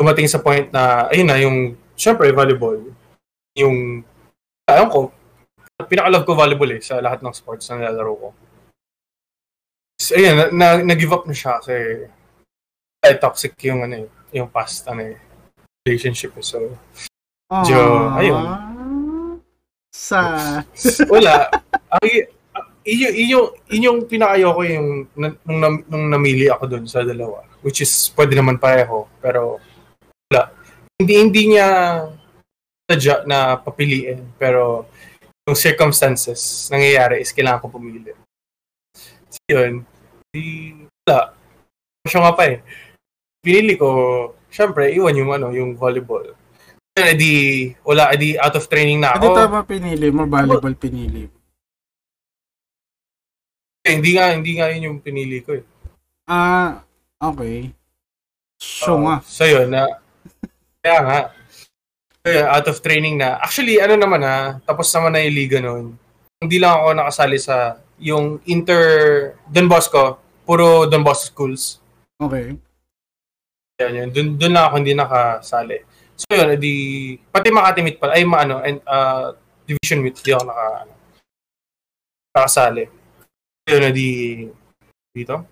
Dumating sa point na, ayun na, yung, syempre, volleyball. Yung, ayun ko, pinaka-love ko volleyball eh, sa lahat ng sports na nilalaro ko. So, ayun, na, na, nag-give up na siya kasi, ay, toxic yung, ano eh, yung past, ano eh, relationship. eh. So, Jo, Aww. ayun. Sa... wala. Ang y- iyo iyo inyong pinakayoko yung na- nung, nam- nung namili ako doon sa dalawa which is pwede naman pareho pero wala. Hindi hindi niya sadya na papiliin pero yung circumstances nangyayari is kailangan ko pumili. So yun. Di wala. Siya nga pa eh. Pinili ko syempre iwan yung ano yung volleyball. Edi wala edi out of training na ako. tama pinili mo, volleyball pinili. Eh, hindi nga, hindi nga yun yung pinili ko eh. Ah, okay. Oo. nga. So yun, na, kaya nga, kaya out of training na. Actually, ano naman na, tapos naman na yung liga noon. Hindi lang ako nakasali sa yung inter Don Bosco, puro Don Bosco schools. Okay. Yan yun. Dun, dun lang ako hindi nakasali. So yun, edi, pati Makati Meet pala, ay maano, and, uh, division meet, hindi ako naka, ano, nakasali. Edi, dito.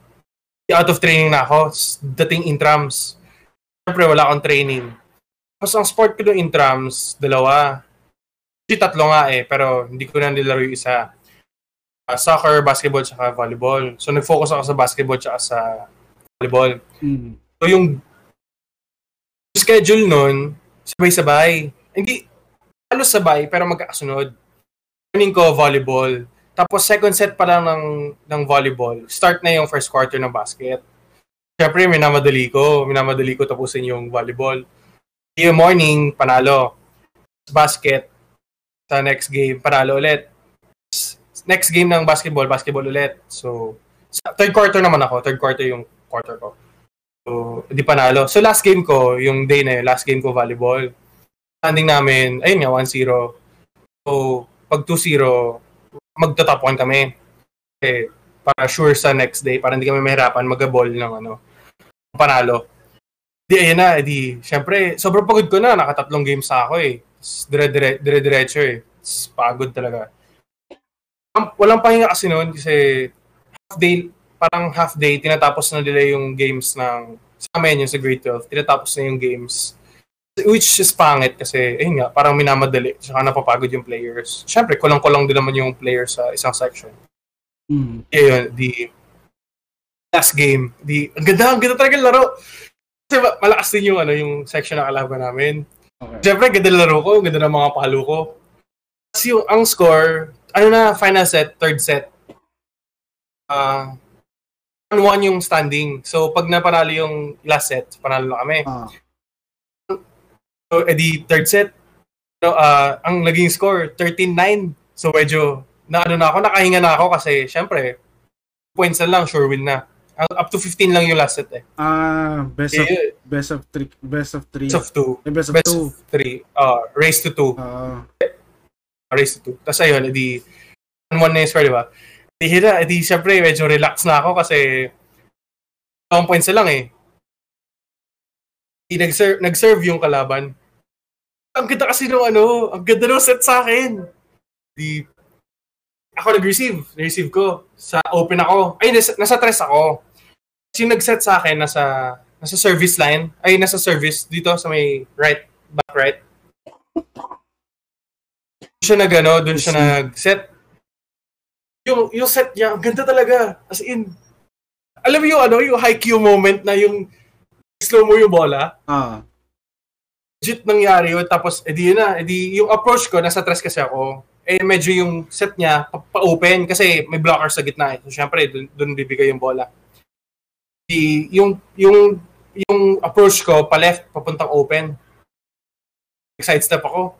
Out of training na ako. Dating intrams. Siyempre, wala akong training. Tapos ang sport ko ng intrams, dalawa. Actually, tatlo nga eh, pero hindi ko na nilaro yung isa. Uh, soccer, basketball, tsaka volleyball. So, nag-focus ako sa basketball tsaka sa volleyball. Mm. So yung schedule nun, sabay-sabay. Hindi, halos sabay, pero magkakasunod. Morning ko, volleyball. Tapos second set pa lang ng, ng volleyball. Start na yung first quarter ng basket. Siyempre, minamadali ko. Minamadali ko tapusin yung volleyball. Yung morning, panalo. Basket. Sa next game, panalo ulit. Next game ng basketball, basketball ulit. So, sa third quarter naman ako. Third quarter yung quarter ko. So, di panalo. So, last game ko, yung day na yun, last game ko volleyball. Standing namin, ayun nga, 1-0. So, pag 2-0, magta-top 1 kami. Kasi, para sure sa next day, para hindi kami mahirapan mag-ball ng ano, panalo. Di, ayun na, di, syempre, sobrang pagod ko na, nakatatlong games na ako eh. Dire-diretso eh. Tapos, Pagod talaga. Ang- Walang pahinga kasi noon kasi half day, parang half day, tinatapos na nila yung games ng, sa amin yung sa grade 12, tinatapos na yung games. Which is pangit kasi, ayun nga, parang minamadali, tsaka napapagod yung players. Siyempre, kulang-kulang din naman yung players sa isang section. Mm. Ayun, di last game, di ang ganda, ang ganda talaga laro. Kasi ma- malakas din yung ano, yung section ng kalaban namin. Okay. Siyempre, ganda laro ko, ganda ng mga palo ko. Kasi yung ang score, ano na, final set, third set. Ah, 1-1 yung standing. So, pag napanalo yung last set, panalo na kami. Ah. So, edi third set, no, ah, ang naging score, 13-9. So, medyo, na ano na ako, nakahinga na ako kasi, syempre, points na lang, sure win na. Up to 15 lang yung last set eh. Ah, best of Eh, best of three, best of three. best of 2. Eh, best of Best two. of 3. Uh, race to 2. Ah, race to 2. Tapos ayun, edi, 1-1 na yung score, di ba? Edi, hira, edi, syempre, medyo relax na ako kasi, dalawang points na lang eh. Nag-serve, nag-serve yung kalaban. Ang ganda kasi nung ano, ang ganda nung set sa akin. Di, ako nag-receive, nag-receive ko. Sa open ako. Ay, nasa, nasa tres ako. Kasi nag-set sa akin, nasa, nasa service line. Ay, nasa service, dito sa may right, back right. Doon siya nag, ano, doon siya nag-set. Yung, yung set niya, ang ganda talaga. As in, alam mo yung, ano, yung high Q moment na yung slow mo yung bola ah, legit nangyari yun. Tapos, edi yun na. Edi, yung approach ko, nasa tres kasi ako. Eh, medyo yung set niya, pa- pa-open kasi may blocker sa gitna eh. So, syempre, dun, dun bibigay yung bola. Di, yung, yung, yung approach ko, pa-left, papuntang open. Side step ako.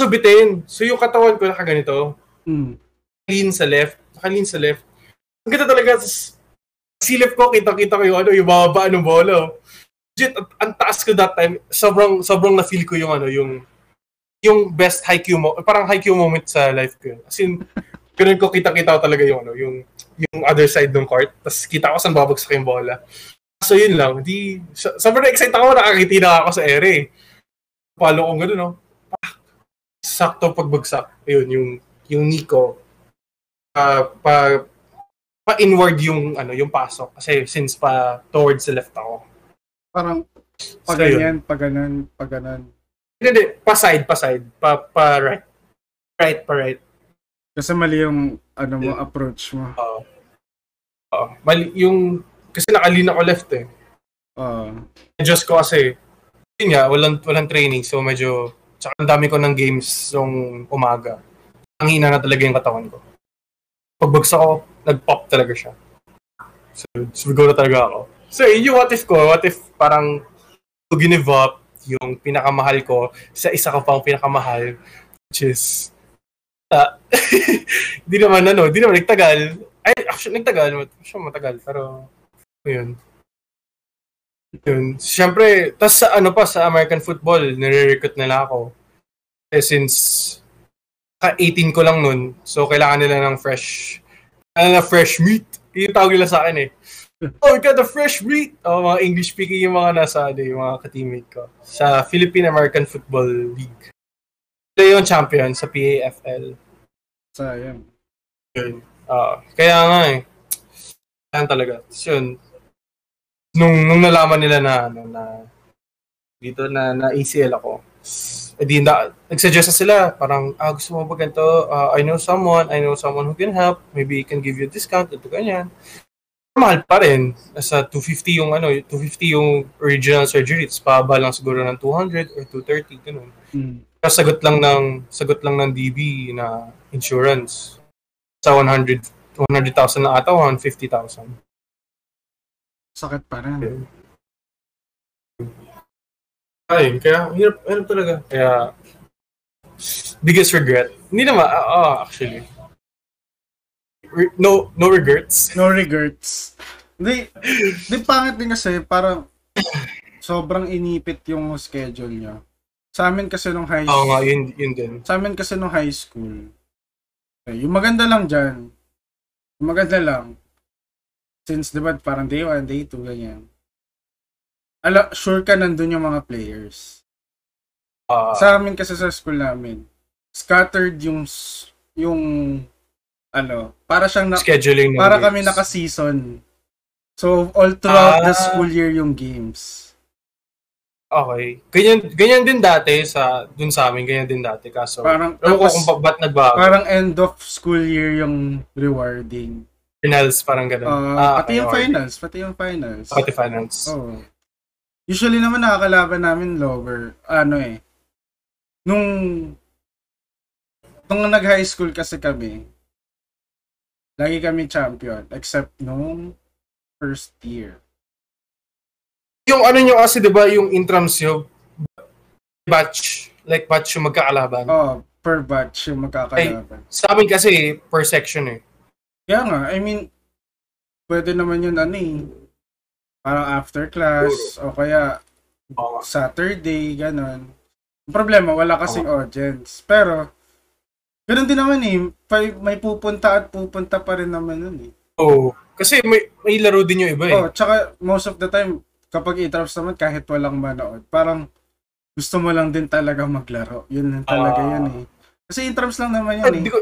So, bitin. So, yung katawan ko nakaganito. mm, Lean sa left. Naka-lean sa left. Ang ganda talaga. Silip ko, kita-kita ko yung ano, yung bababa ng bola. Legit, ang, taas ko that time, sobrang, sobrang na-feel ko yung ano, yung, yung best high Q mo, parang high Q moment sa life ko. As in, ganun ko kita-kita talaga yung ano, yung, yung other side ng court. Tapos kita ko saan babagsak yung bola. So yun lang, di, so- sobrang excited ako, nakakiti na ako sa ere. eh. Palo ko gano'n, no? Ah, sakto pagbagsak. Ayun, yung, yung Nico, ah, pa, pa inward yung ano yung pasok kasi since pa towards the left ako parang pag So, ganyan, pag ganun, pag ganun. Hindi, hindi. Pa side, pa side. Pa, pa right. Right, pa right. Kasi mali yung ano mo, Yeah. approach mo. Oo. Oo. Mali, yung, kasi nakalina ko left eh. Ah, Adjust ko kasi, yun nga, walang, walang training. So medyo, tsaka ang dami ko ng games nung umaga. Ang hina na talaga yung katawan ko. Pagbagsak ko, nag-pop talaga siya. So, na talaga ako. So, yun yung what if ko. What if parang to give up yung pinakamahal ko sa isa ko pang pinakamahal, which is, ah, di naman ano, di naman nagtagal. Ay, actually, nagtagal. Siya matagal, pero, yun. Yun. Siyempre, tas sa ano pa, sa American football, nire-recruit nila ako. Eh, since ka 18 ko lang nun, so kailangan nila ng fresh ano na fresh meat. Yung tawag nila sa akin eh. Oh, we got the fresh meat! Oh, mga English speaking yung mga nasa, ano, yung mga ka-teammate ko. Sa Philippine American Football League. Sila yung champion sa PAFL. Sayang. Yun. Ah, kaya nga eh. Ayan talaga. Tapos yun, nung, nung nalaman nila na, ano, na dito na, na ACL ako, eh di na, nagsuggest na sila, parang, ah, gusto mo ba ganito? Ah, I know someone, I know someone who can help, maybe he can give you a discount, ito ganyan. Mahal pa rin. Nasa 250 yung ano, 250 yung original surgery, tapos pababa lang siguro ng 200 or 230, ganun. Hmm. Tapos sagot lang ng sagot lang ng DB na insurance sa 100 100,000 na ata 150,000. Sakit pa rin. Ay, kaya hirap, hirap talaga. Kaya biggest regret. Hindi naman, ah, ah, actually. No no regrets. No regrets. Di, di pangit din kasi parang sobrang inipit yung schedule niya. Sa amin kasi nung high Oo nga, yun, yun din. sa amin kasi nung high school, eh, yung maganda lang dyan, yung maganda lang, since diba parang day 1, day 2, ganyan. Ala, sure ka nandun yung mga players. Ah, Sa amin kasi sa school namin, scattered yung, yung, ano, para siyang, na, scheduling ng para games. kami naka-season. So, all throughout the Ah. school year yung games. Okay. Ganyan, ganyan din dati sa dun sa amin, ganyan din dati. Kaso, Parang, ko tapos, kung ba't nagbago. parang end of school year yung rewarding. finals, parang ganun. Uh, pati okay, yung okay. finals, pati yung finals. Pati finals. Oh. Usually naman nakakalaban namin lower. Ano eh. Nung nung nag-high school kasi kami, lagi kami champion except nung first year. Yung ano nyo kasi, di ba, yung intrams nyo, batch, like batch yung magkakalaban. Oh, per batch yung magkakalaban. Sa amin kasi, per section eh. Kaya nga, I mean, pwede naman yun ano eh. Parang after class, o kaya Oo. Saturday, ganon. Ang problema, wala kasing audience. Pero, ganon din naman eh. May pupunta at pupunta pa rin naman nun eh. Oo. Kasi may, may laro din yung iba eh. Oh, tsaka most of the time, kapag i-drops naman kahit walang manood, parang gusto mo lang din talaga maglaro. Yun lang talaga Ah. yun eh. Kasi intrams lang naman Ah, yun Hindi eh. ko,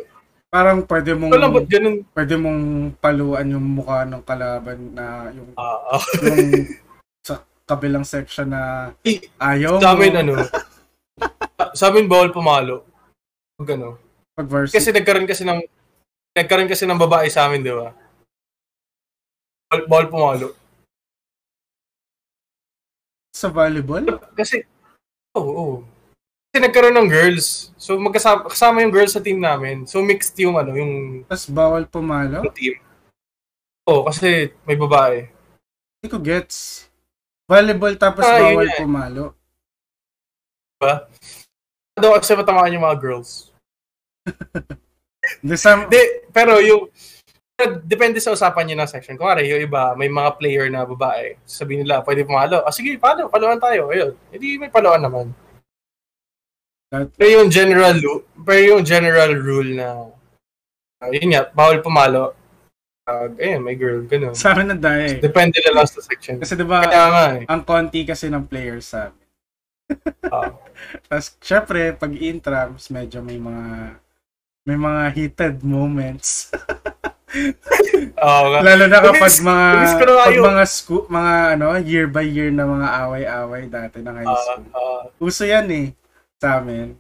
Parang pwede mong ba't ganun? pwede mong paluan yung mukha ng kalaban na yung, Ah, ah. yung sa kabilang section na Eh, ayaw sa amin ano, sa amin bawal pumalo. Pag ano. Pag varsity. Kasi nagkaroon kasi ng nagkaroon kasi ng babae sa amin, di ba? Bawal, bawal pumalo. sa volleyball? Kasi, oo, oo. Kasi nagkaroon ng girls. So, magkasama kasama yung girls sa team namin. So, mixed yung, ano, yung, Tapos bawal pumalo? yung team. Oo, kasi may babae. Hindi ko gets. Volleyball tapos Ah, yun bawal nga eh. pumalo. Diba? Daw kasi matamaan yung mga girls. The some, Hindi, pero yung, depende sa usapan niyo ng section. Kung yung iba, may mga player na babae. Sabihin nila, pwede pumalo. Ah, sige, palo, paluan tayo. Ayun. Hindi may paluan naman. That- Pero yung general, lu- pero yung general rule na, ah, yun nga, bawal pumalo. Uh, ayun, may girl, ganun. sa amin na dahil. Depende na lang sa section. Kasi di ba Kaya nga eh. ang konti kasi ng players sa amin. Ah. Tapos, syempre, pag intrams, medyo may mga may mga heated moments. Oo nga. Lalo na kapag mga pag mga sco- mga ano, year by year na mga away-away dati ng high school. ah, Uso yan eh sa amin.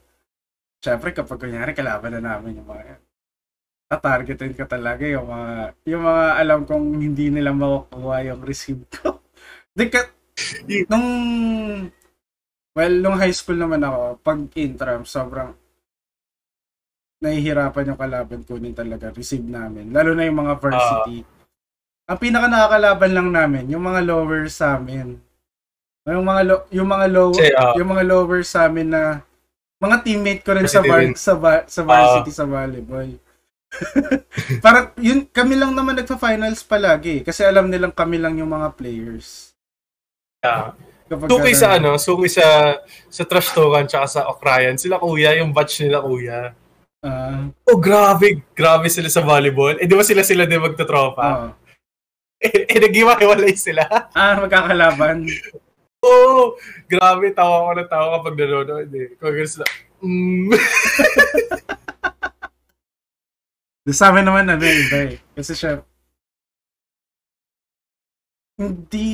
Syempre, kapag kunyari kalaban na namin yung mga tatargetin ka talaga yung mga yung mga alam kong hindi nila makukuha yung receive ko. Di ka, nung well, nung high school naman ako, pag intram, sobrang nahihirapan yung kalaban kunin talaga, receive namin. Lalo na yung mga varsity. Ang pinaka nakakalaban lang namin, yung mga lower sa amin. Yung mga lo- yung mga low Kasi, ah, yung mga lower sa amin na mga teammate ko rin sa Varsity var- sa va- sa varsity sa volleyball. Parang yun kami lang naman nagfa-finals palagi kasi alam nilang kami lang yung mga players. yeah. Kapag Suki sa ano, suki sa sa trash talkan tsaka sa okrayan. Sila kuya, yung batch nila kuya. Ah, Oh, grabe. Grabe sila sa volleyball. Eh, di ba sila sila din magtotropa? oo. Eh, eh nag-iwalay sila. ah, magkakalaban. Oo. Oh, grabe. Tawa ko na tawa kapag nanonood eh. Kung ganun sila. Mm. Sa amin naman, ano, iba eh. Kasi siya, hindi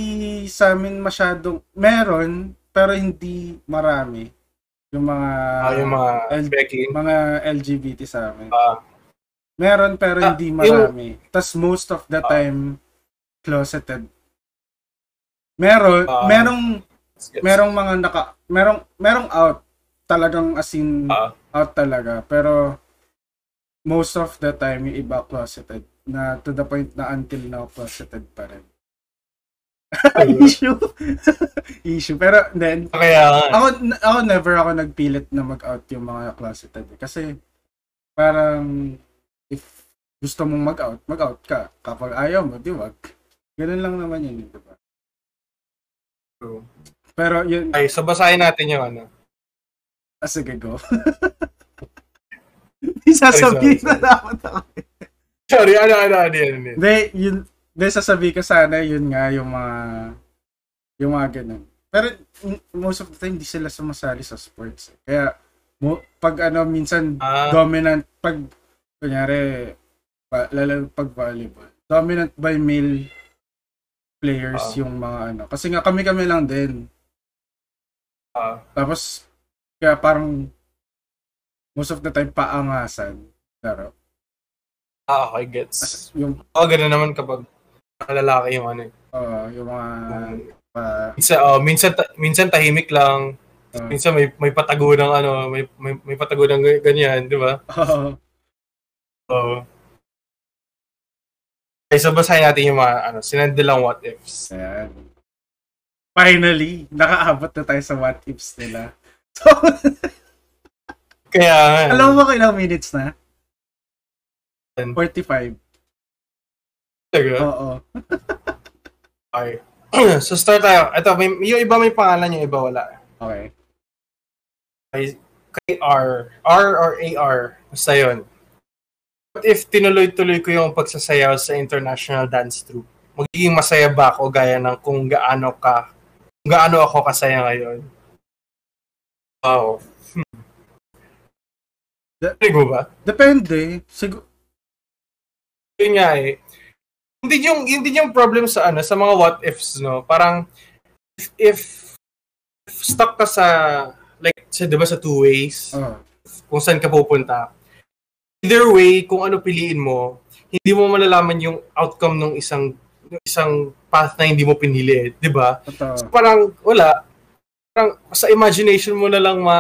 sa amin masyadong, meron, pero hindi marami. Yung mga, Ah, yung mga L- mga LGBT sa amin. Ah. Meron, pero Ah, hindi yung- marami. Tas most of the Ah. time, closeted. Meron, Ah. merong, Gets. merong mga naka, merong, merong out. Talagang as in, Ah. out talaga. Pero, most of the time, yung iba closeted. Na to the point na until now, closeted pa rin. Issue. Issue. Pero, then, Kaya nga. ako, ako never ako nagpilit na mag-out yung mga closeted. eh. Kasi, parang, if gusto mong mag-out, mag-out ka. Kapag ayaw mo, di wag. Ganun lang naman yun, di ba? True. Pero, yun, Okay, so basahin natin yung ano. ah, sige, go. Isasabihin sorry, na dapat ako. Sorry, ano, ano, ano, ano, yan. Hindi, yun, hindi sasabihin ko sana, yun nga, yung mga, yung mga ganun. Pero, most of the time, di sila sumasali sa sports. eh. Kaya, mo, pag ano, minsan, Ah, dominant, pag, kunyari, pa, lalo pag volleyball, dominant by male players Ah. yung mga ano. Kasi nga, kami-kami lang din. ah, Tapos, kaya parang, most of the time, paangasan. Pero, ah, okay, gets. as, yung, oh, ganun naman kapag lalaki yung ano. eh. uh, yung mga, pa, Minsan, oh, minsan, ta- minsan tahimik lang. uh, Minsan may may patago ng ano, may may, may patago ng ga- ganyan, di ba? Oo. Okay, so basahin natin yung mga ano, sinandilang what ifs. Ayan. Finally, nakaabot na tayo sa what ifs nila. So, Kaya, alam mo ba kung ilang minutes na? Ten. 45. Talaga? Oo. Okay. so start tayo. Ito, may, yung iba may pangalan, yung iba wala. Okay. Kay, kay R. R or AR. Basta yun. What if tinuloy-tuloy ko yung pagsasayaw sa international dance troupe? Magiging masaya ba ako gaya ng kung gaano ka, kung gaano ako kasaya ngayon? Wow. Hmm. Mo ba? Depende. Siguro, Yun nga eh. Hindi yung hindi yung problem sa ano sa mga what ifs no. Parang if, if, if stuck ka sa like sa 'di ba sa two ways oh, kung saan ka pupunta. Either way, kung ano piliin mo, hindi mo malalaman yung outcome ng isang ng isang path na hindi mo pinili, eh, 'di ba? So, parang wala. Parang sa imagination mo na lang ma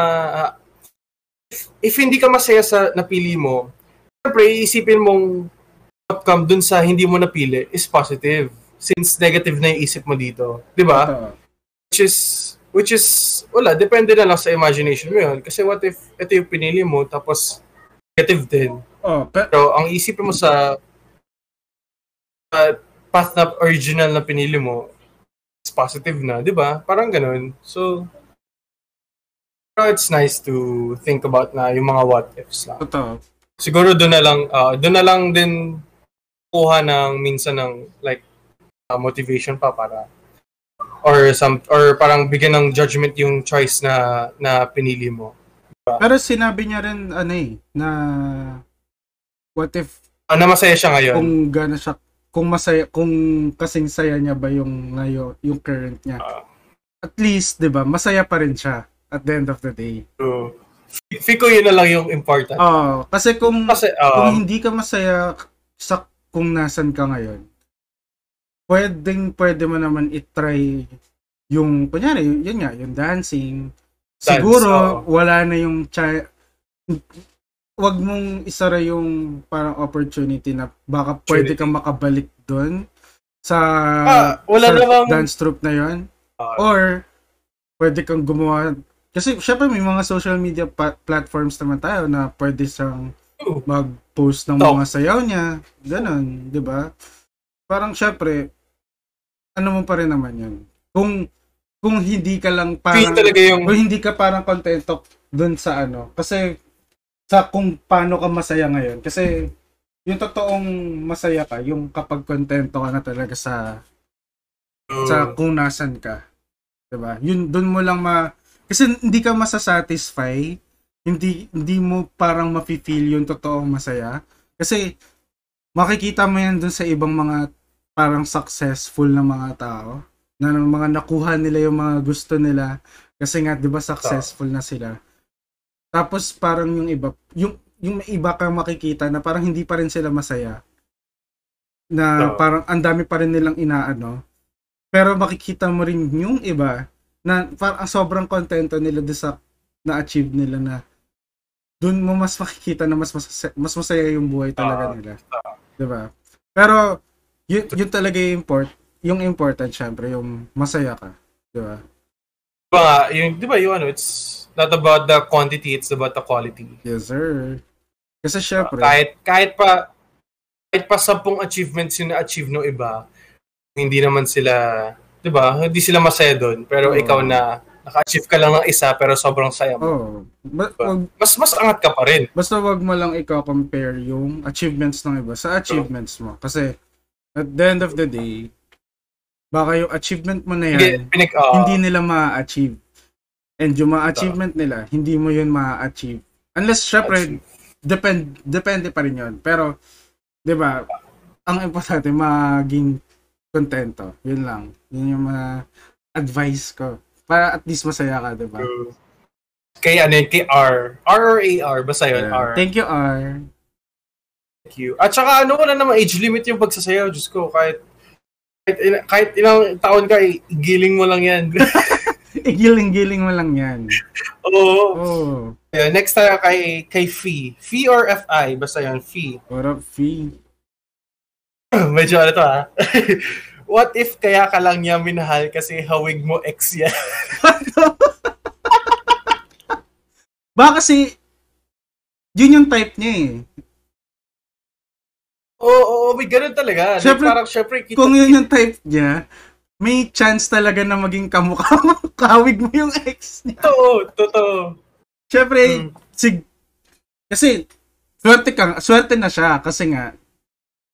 if, if hindi ka masaya sa napili mo, syempre iisipin mong outcome dun sa hindi mo napili is positive since negative na yung isip mo dito, 'di ba? Which is which is wala, depende na lang sa imagination mo 'yun. Kasi what if ito yung pinili mo tapos negative din. Oh, pe- Pero ang isipin mo sa uh, path na original na pinili mo is positive na, 'di ba? Parang ganun. So pero it's nice to think about na yung mga what ifs lang. totoo. Siguro doon na lang uh, doon na lang din kuha ng minsan ng like uh, motivation pa para or some or parang bigyan ng judgment yung choice na na pinili mo. Pero sinabi niya rin, ano eh, na what if Ah, na masaya siya ngayon. kung gana siya kung masaya kung kasing saya niya ba yung ngayon yung current niya Ah. at least 'di ba masaya pa rin siya at the end of the day So, feel ko yun na lang yung important. oh kasi kung Kasi, kung uh, hindi ka masaya sa kung nasan ka ngayon pwedeng pwede mo naman i-try yung kunyari yun nga yung dancing Dance, siguro oo. wala na yung chi- wag mong isara yung parang opportunity na baka pwede kang makabalik doon sa, Ah, wala sa namang- dance troupe na yon Ah. or pwede kang gumawa kasi syempre may mga social media pa- platforms naman tayo na pwede siyang Oo. Mag-post ng Talk. mga sayaw niya ganun di ba parang syempre ano mo pa rin naman yun kung kung hindi ka lang parang talaga yung kung hindi ka parang kontento doon sa ano kasi sa kung paano ka masaya ngayon. Kasi yung totoong masaya ka, yung kapag kontento ka na talaga sa sa kung nasan ka. 'Di ba? Yun doon mo lang ma kasi hindi ka masasatisfy, hindi hindi mo parang mafi-feel yung totoong masaya. Kasi makikita mo yan doon sa ibang mga parang successful na mga tao na mga nakuha nila yung mga gusto nila kasi nga 'di ba successful na sila. Tapos parang yung iba, yung yung iba kang makikita na parang hindi pa rin sila masaya. Na parang ang dami pa rin nilang inaano. Pero makikita mo rin yung iba na parang sobrang kontento nila sa na-achieve nila na doon mo mas makikita na mas masaya, mas masaya yung buhay talaga Oo. nila. 'Di ba? Pero yun, yun talaga yung import, yung important syempre yung masaya ka, 'di ba? Diba nga, yung, di ba yung ano, it's not about the quantity, it's about the quality. Yes, sir. Kasi syempre, Kahit, kahit pa, kahit pa sampung achievements yung na-achieve ng iba, hindi naman sila, di ba, hindi sila masaya doon. Pero Oo. ikaw na, naka-achieve ka lang ng isa, pero sobrang saya mo. oh, ba- Diba? wag, Mas, mas angat ka pa rin. basta wag mo lang ikaw compare yung achievements ng iba sa achievements mo. Kasi at the end of the day, baka yung achievement mo na Hindi, yan, pinig, ah, hindi nila ma-achieve. And yung mga achievement nila, hindi mo yun ma-achieve. Unless, syempre, depend, depende pa rin yun. Pero, di ba, ang importante, maging kontento. Yun lang. Yun yung mga advice ko. Para at least masaya ka, di ba? True. Kay ano yun, kay R. R or AR, basta yun, R. Thank you, R. Thank you. At saka ano, wala namang age limit yung pagsasayaw. Diyos ko, kahit kahit, ina- kahit ilang taon ka, igiling mo lang yan. Igiling-giling mo lang yan. Oo. Oh, Yeah, next tayo kay, kay Fee. Fee or FI? Basta yun, Fee. what up, Fee? Medyo ano to ha. What if kaya ka lang niya minahal kasi hawig mo ex yan? Baka kasi, yun yung type niya eh. Oo, oo, may ganun talaga. Like, Syempre, parang syempre, kita, Kung yun yung type niya, may chance talaga na maging kamukha mo. Kawig mo yung ex niya. totoo, totoo. Siyempre, Mm. sig kasi swerte ka, swerte na siya kasi nga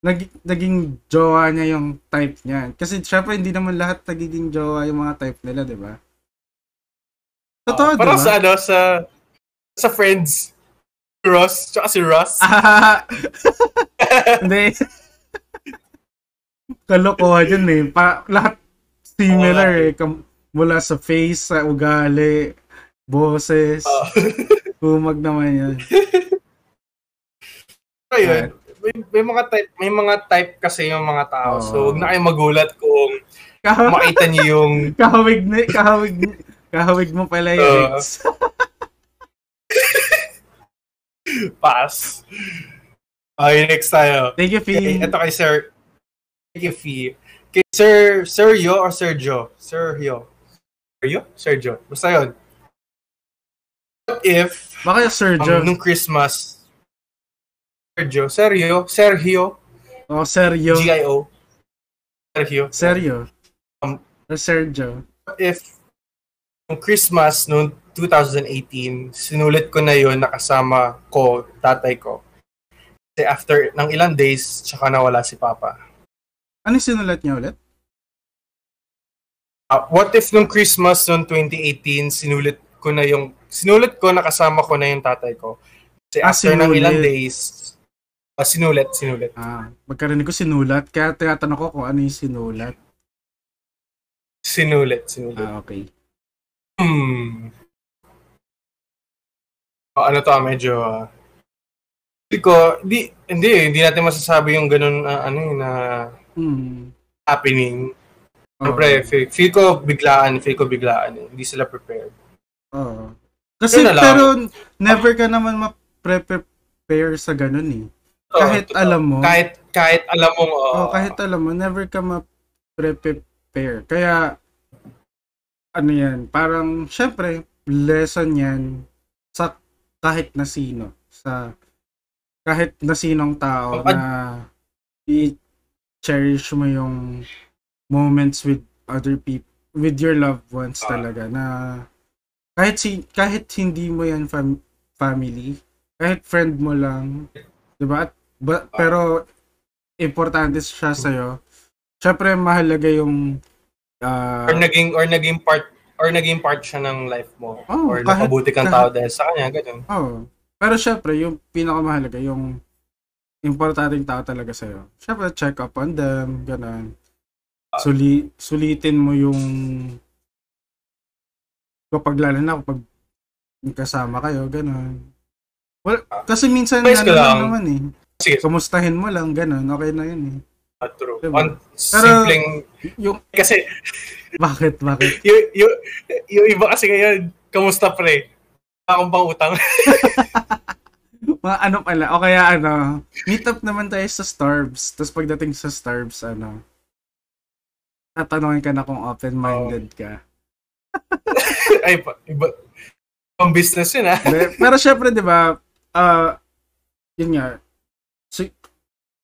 nag, naging jowa niya yung type niya. Kasi syempre hindi naman lahat nagiging jowa yung mga type nila, 'di ba? Totoo, 'di parang sa ano, sa, sa Friends. Ross, tsaka si Ross. Ah, hindi. Kalokohan yun eh. Pa, lahat similar Oo. eh. Kam- mula sa face, sa ugali, boses. Ah. Humag naman yan. Ayun. May, may mga type, may mga type kasi yung mga tao. So, Oo. huwag na kayong magulat kung makita niyo yung kahawig, ni, kahawig, ni- kahawig mo pala yung ex. pass. Okay, next tayo. Thank you, Okay, Fee. ito kay Sir. Thank you, Fee. Kay Sir, Sergio or Sergio? Sergio. Sergio? Sergio. Basta yun. What if, Baka yung Sergio. um, nung Christmas, Sergio, Sergio, Sergio, oh, Sergio. G-I-O, Sergio. Sergio. Um, Or Sergio. If, nung Christmas, noong 2018, sinulit ko na yun nakasama ko, tatay ko. Kasi after ng ilang days, tsaka nawala si Papa. Ano yung sinulat niya ulit? Ah, what if nung Christmas noong 2018, sinulit ko na yung, sinulit ko, nakasama ko na yung tatay ko. Kasi Ah, after ng sinulit. ilang days, ah, sinulit, sinulit. Ah, magkarinig ko sinulat. Kaya tinatanong ko kung ano yung sinulat. Sinulit, sinulit. Ah, okay. Hmm. Ah, ano to, ah, medyo, ah, hindi ko, hindi, hindi, hindi natin masasabi yung ganun, ah, ano yun, na Hmm. happening. Siyempre, feel, feel ko biglaan, feel ko biglaan. Eh. Hindi sila prepared. Oo. Kasi Yun na lang. pero never ka naman ma-prepare sa ganun eh. Kahit totoo. alam mo. Kahit, kahit alam mo, oo. Oh, kahit alam mo, never ka ma-prepare. Kaya, ano yan, parang, syempre, lesson yan sa kahit na sino. Sa kahit na sinong tao Pag- na i-cherish mo yung moments with other people, with your loved ones Ah. talaga na kahit si kahit hindi mo yan fam- family, kahit friend mo lang, 'di ba? At- ba- pero importante siya sa Syempre mahalaga yung ah, Or naging, or naging part, or naging part siya ng life mo. Oh, or kahit- nakabuti kang kahit- tao dahil sa kanya, ganun. oh. Pero syempre yung pinakamahalaga yung importanteng tao talaga sa Syempre check up on them, ganun. Suli, sulitin mo yung kapag lalo na kapag kasama kayo, ganun. Well, kasi minsan lang lang. naman eh. Sige, Kumustahin mo lang, ganun. Okay na yun eh. uh, true. Diba? On Pero- simpleng, Yung, kasi, bakit, bakit? yung, yung, yung iba kasi ngayon, kamusta pre? Akong pang utang. Mga ano pala, o kaya ano, meet up naman tayo sa Starbs. Tapos pagdating sa Starbs, ano, tatanungin ka na kung open-minded ka. Ay, pa, iba. Pang business yun ah. Pero syempre, di ba, ah, yun nga, si,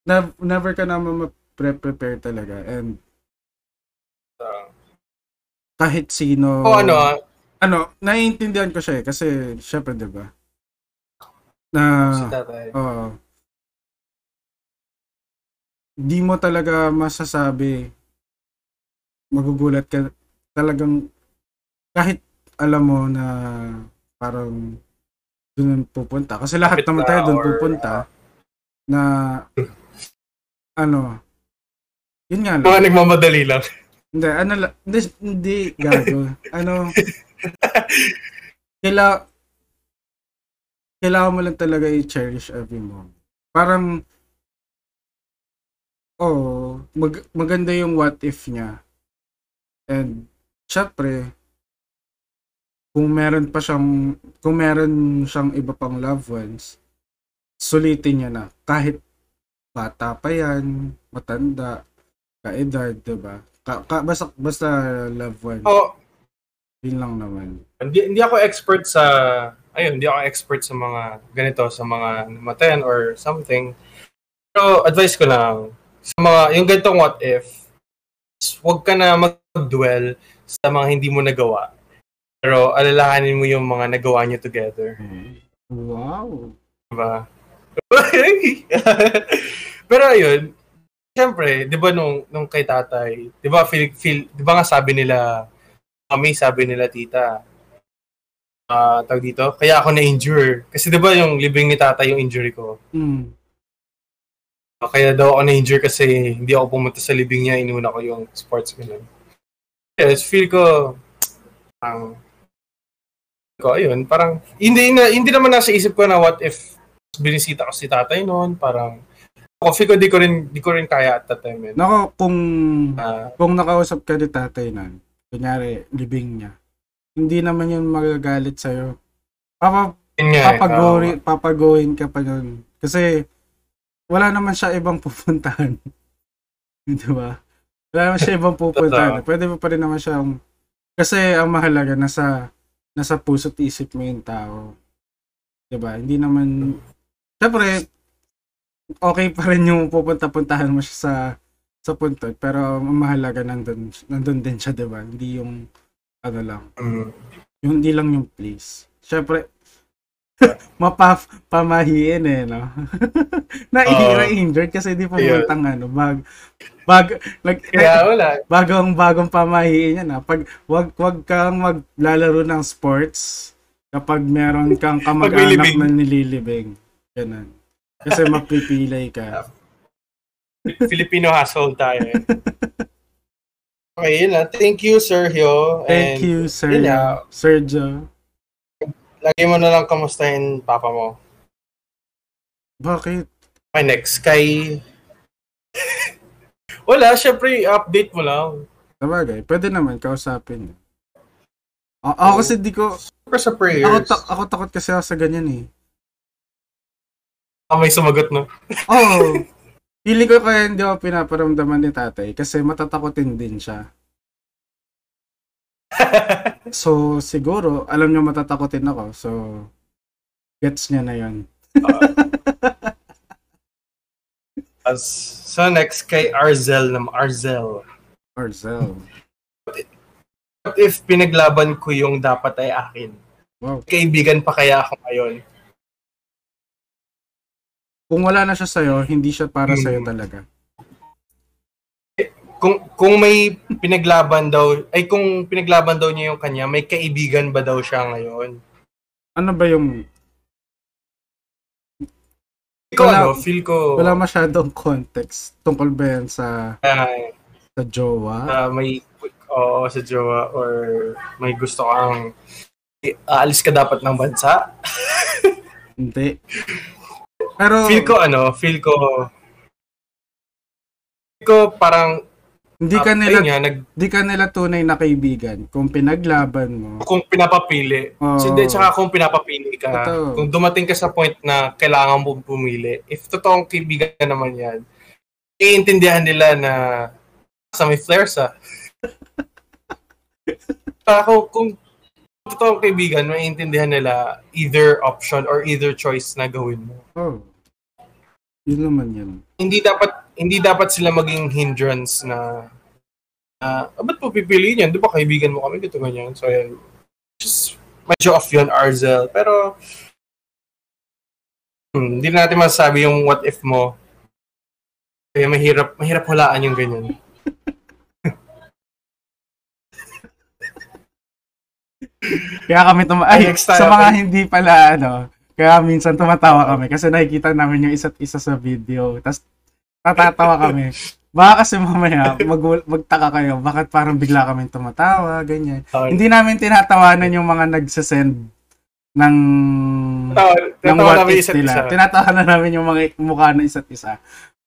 na, never ka naman ma-prepare talaga. And kahit sino, O ano ah, ano, naiintindihan ko siya eh. Kasi, syempre, di ba, na, si tatay. Di mo talaga masasabi magugulat ka talagang kahit alam mo na parang doon pupunta kasi lahat Kapit naman na tayo doon or, pupunta na ano yun nga lang Mga nagmamadali lang. hindi ano hindi, hindi gago ano kaila kailangan mo lang talaga i-cherish every moment. Parang, oh, mag, maganda yung what if niya. And, syempre, kung meron pa siyang, kung meron siyang iba pang loved ones, sulitin niya na. Kahit bata pa yan, matanda, ka-edad, diba? Ka, ka, basta, basta loved one. O, Yun lang naman. hindi, hindi ako expert sa, ayun, hindi ako expert sa mga ganito, sa mga namatayan or something. Pero advice ko lang, sa mga, yung ganitong what if, huwag ka na mag-dwell sa mga hindi mo nagawa. Pero alalahanin mo yung mga nagawa niyo together. Wow. Diba? Pero ayun, syempre, di ba nung, nung kay tatay, di ba feel, feel, di ba nga sabi nila, mami, sabi nila tita, ah tawag dito, kaya ako na-injure. Kasi di ba yung libing ni tatay yung injury ko. Mm. Kaya daw ako na-injure kasi hindi ako pumunta sa libing niya, inuna ko yung sports ganun. Yes, feel ko, ang ko, ayun, parang, hindi, na, hindi naman nasa isip ko na what if binisita ko si tatay noon, parang, ako feel ko di ko rin, di ko rin kaya at that time. eh. Nako, kung Ah, kung nakausap ka ni tatay nan, kunyari, libing niya, hindi naman yun magagalit sa'yo. Papa, yun nga eh, papagori, papagoin ka pa nun. Kasi, wala naman siya ibang pupuntahan. Di ba? Wala naman siya ibang pupuntahan. Pwede pa rin naman siyang, kasi ang mahalaga, nasa, nasa puso't isip mo yung tao. Di ba? Hindi naman, syempre, okay pa rin yung pupunta-puntahan mo siya sa sa punto pero mahalaga nandun, nandun din siya, di ba? Hindi yung ano lang. mm, Yung hindi lang yung place. Syempre, mapaf pamahiin eh, no? na Oo. injured kasi di Yeah. pumuntang ano, bag, bag, nag, kaya wala. bagong bagong pamahiin yan ah. Pag wag wag kang maglalaro ng sports kapag meron kang kamag-anak na nililibing. Ganun. Kasi mapipilay ka. Filipino household tayo eh. Okay, yun lang. Thank you, Sergio. Thank And you, Sir yun lang. Sergio. Lagi mo na lang kamustahin papa mo. Bakit? Okay, next. Kay... Wala, syempre, update mo lang. Sabagay, pwede naman kausapin. A- ako kasi di ko Syempre sa prayers. ako, ta- ako takot kasi ako sa ganyan eh. Ah, may sumagot, no? Oh. Feeling ko kaya hindi ako pinaparamdaman ni tatay kasi matatakotin din siya. So, siguro, alam niya matatakotin ako. So, gets niya na yon. As, so next, kay Arzel nam Arzel. Orzel. What if pinaglaban ko yung dapat ay akin? Wow. Kaibigan pa kaya ako ngayon? Kung wala na siya sa'yo, hindi siya para Hmm. sa'yo talaga. Kung kung may pinaglaban daw, ay kung pinaglaban daw niya yung kanya, may kaibigan ba daw siya ngayon? Ano ba yung, ko, Wala- ano, feel ko, wala masyadong context tungkol ba yan sa, ah, sa jowa? ah, may, oo, sa jowa, or may gusto kang, eh, aalis ka dapat ng bansa? Hindi. Pero, Feel ko, ano, feel ko, feel ko parang, hindi ka ah, nila, nga, nag, hindi ka nila tunay na kaibigan. Kung pinaglaban mo, kung pinapapili. So, hindi, tsaka kung pinapapili ka, Totoo. kung dumating ka sa point na kailangan mo pumili, if totoong kaibigan naman yan, iintindihan nila na sa may flares ah. Kung, kung totoong kaibigan, maiintindihan nila either option or either choice na gawin mo. oh, yun naman yun. Hindi dapat hindi dapat sila maging hindrance na na ah, ba't mo pipiliin yan? Di ba kaibigan mo kami? Ito ganyan. So, yan. Just, medyo off yun, Arzel. Pero, hmm, hindi natin masasabi yung what if mo. Kaya mahirap, mahirap hulaan yung ganyan. Kaya kami tuma- ay, sa mga hindi pala ano, kaya minsan tumatawa kami kasi nakikita namin yung isa't isa sa video. Tapos natatawa kami. Baka kasi mamaya mag magtaka kayo bakit parang bigla kami tumatawa, ganyan. Okay. Hindi namin tinatawanan yung mga nagsasend ng Tawa, ng what isa't nila. isa. Tinatawanan namin yung mga mukha ng isa't isa.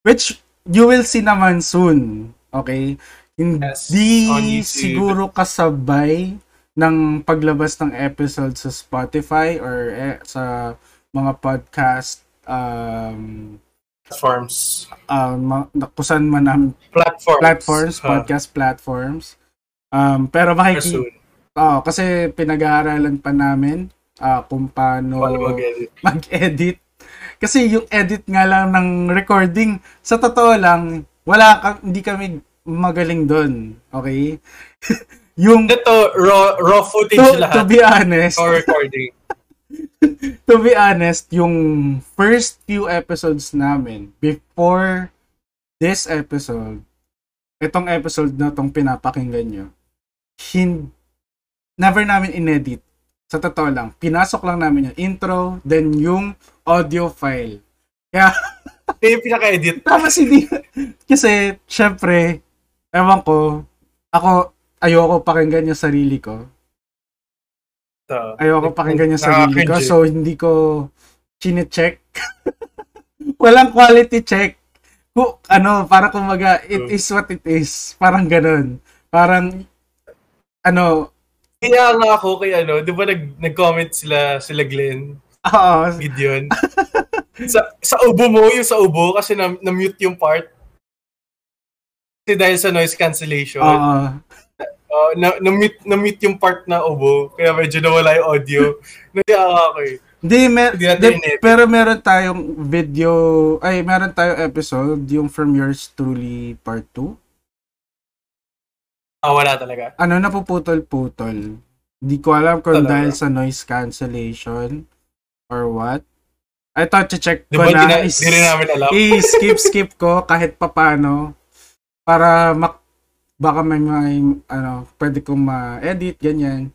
Which you will see naman soon. Okay? Yes, Hindi YouTube. siguro kasabay ng paglabas ng episode sa Spotify or eh, sa mga podcast um, Platforms. um saan man ang Platforms. platforms, Ah, podcast platforms. Um, pero soon. oh, kasi pinag-aaralan pa namin ah, kung paano mag-edit. mag-edit. Kasi yung edit nga lang ng recording, sa totoo lang, wala ka, hindi kami magaling doon. Okay? yung Ito, raw, raw footage to, to lahat. be honest, Or recording. to be honest, yung first few episodes namin before this episode, itong episode na tong pinapakinggan nyo, hin never namin inedit. Sa totoo lang, pinasok lang namin yung intro, then yung audio file. Kaya, Ito yung pinaka-edit. tapos hindi, kasi, syempre, ewan ko, ako, ayoko pakinggan yung sarili ko. Ito. Ayoko pakinggan yung sarili ko. So, hindi ko chine-check. Walang quality check. Kung, ano, para kumaga, it True. is what it is. Parang ganun. Parang, ano, Kaya nga ako kay ano, di ba nag, nag-comment sila, sila Glenn, oo, Gideon. sa, sa ubo mo, yung sa ubo, kasi na, na-mute yung part. Kasi dahil sa noise cancellation, oo. Uh, na, na-mute, na-mute yung part na ubo, kaya medyo nawala yung audio. Naiya ako eh. Hindi, mer- di- in-edit. pero meron tayong video, ay, meron tayong episode, yung From Yours Truly Part 2. Ah, wala talaga. Ano, napuputol-putol. Hindi ko alam kung Talaga? dahil sa noise cancellation or what. I thought check Di ko ba, di, na, na, is- di rin namin alam. i-skip skip ko kahit papano para mak baka may, may ano pwede kong ma-edit ganyan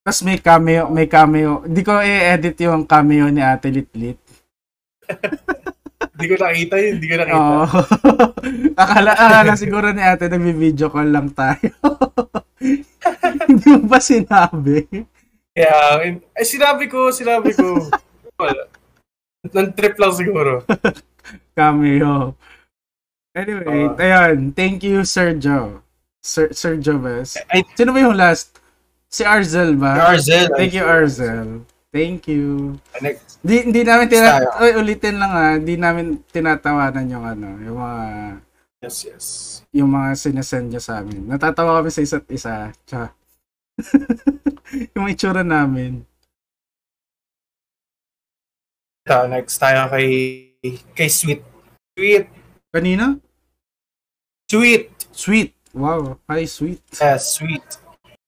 tapos may cameo may cameo hindi ko i-edit yung cameo ni Ate Litlit Hindi ko nakita yun, hindi ko nakita. oo akala, akala siguro ni Ate nagbi-video call lang tayo hindi mo ba sinabi Kaya, eh, sinabi ko, sinabi ko. Wala. Nan-trip lang siguro. cameo anyway Oo. ayun thank you Sergio Sir, Sergio Bes Ay, sino ba yung last si Arzel ba Arzel. Thank you, Arzel. Thank you. Next. Di, hindi namin tina-. Oy, ulitin lang ah, hindi namin tinatawanan yung ano, yung mga Yes, yes. yung mga sinesend niya sa amin. Natatawa kami sa isa't isa. Tsaka, yung itsura namin. Ito, next tayo kay kay Sweet. Sweet. Kanina? Sweet. Sweet. Wow. Hi, sweet. Yes, Sweet.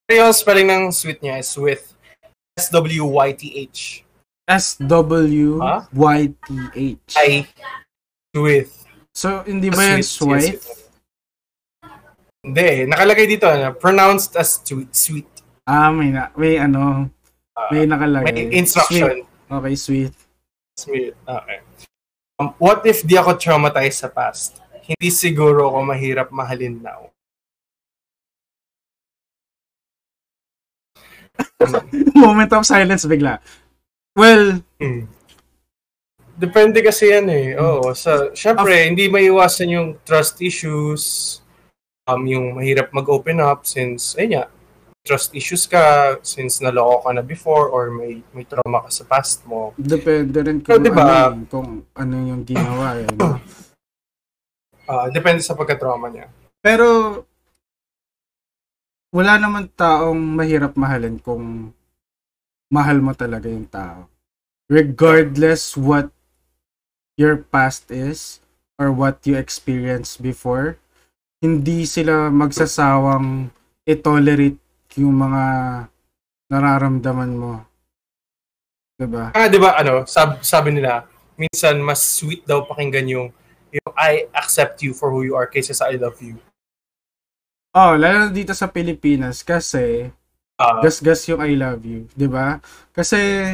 Pero yung spelling ng Sweet niya is with S-W-Y-T-H. S-W-Y-T-H. I Sweet. So, hindi ba yan Sweet, Hindi, nakalagay dito, ano, pronounced as sweet. Sweet. Ah, may, na, may ano, Ah, may nakalagay. may instruction. Sweet. Okay, sweet. Sweet. Okay. Um, what if di ako traumatized sa past? Hindi siguro ako mahirap mahalin now. Moment of silence bigla. Well, Hmm. Depende kasi yan eh. Oo. Sa, syempre, hindi maiwasan yung trust issues, um, yung mahirap mag-open up since, ayun nga, trust issues ka since naloko ka na before or may may trauma ka sa past mo. depende rin kung, diba- ano, eh, kung ano yung ginawa. Eh, no? Ah, depende sa pagka-trauma niya. Pero, wala naman taong mahirap mahalin kung mahal mo talaga yung tao. Regardless what your past is or what you experienced before, hindi sila magsasawang i-tolerate yung mga nararamdaman mo. Diba? Ah, di ba, ano, sab- sabi nila, minsan mas sweet daw pakinggan yung, yung I accept you for who you are kaysa sa I love you. Oh, lalo na dito sa Pilipinas kasi Ah, gasgas yung I love you, 'di ba? Kasi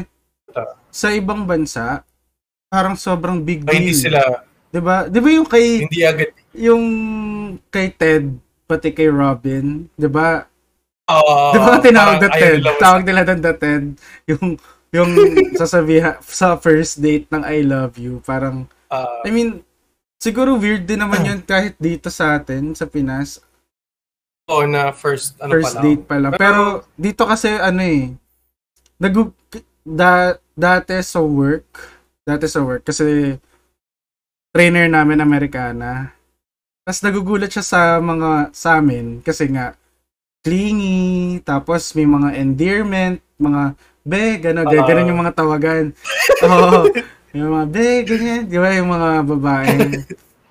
Ah. sa ibang bansa parang sobrang big deal. hindi sila, 'Di ba? 'Di ba yung kay hindi agad, yung kay Ted pati kay Robin, 'di ba? ah, 'Di ba tinawag na Ted? Tawag nila doon na Ted yung yung sasabihan sa first date ng I love you, parang ah, I mean siguro weird din naman yun kahit dito sa atin sa Pinas oo, na first, ano first pa lang. date pa lang. Pero, dito kasi ano eh, nag da, dati sa work, dati sa work, kasi trainer namin Amerikana. Tapos nagugulat siya sa mga, sa amin, kasi nga, clingy, tapos may mga endearment, mga, be, gano'n, Ah. gano'n yung mga tawagan. Oo, yung mga, be, ganyan, di ba, yung mga babae,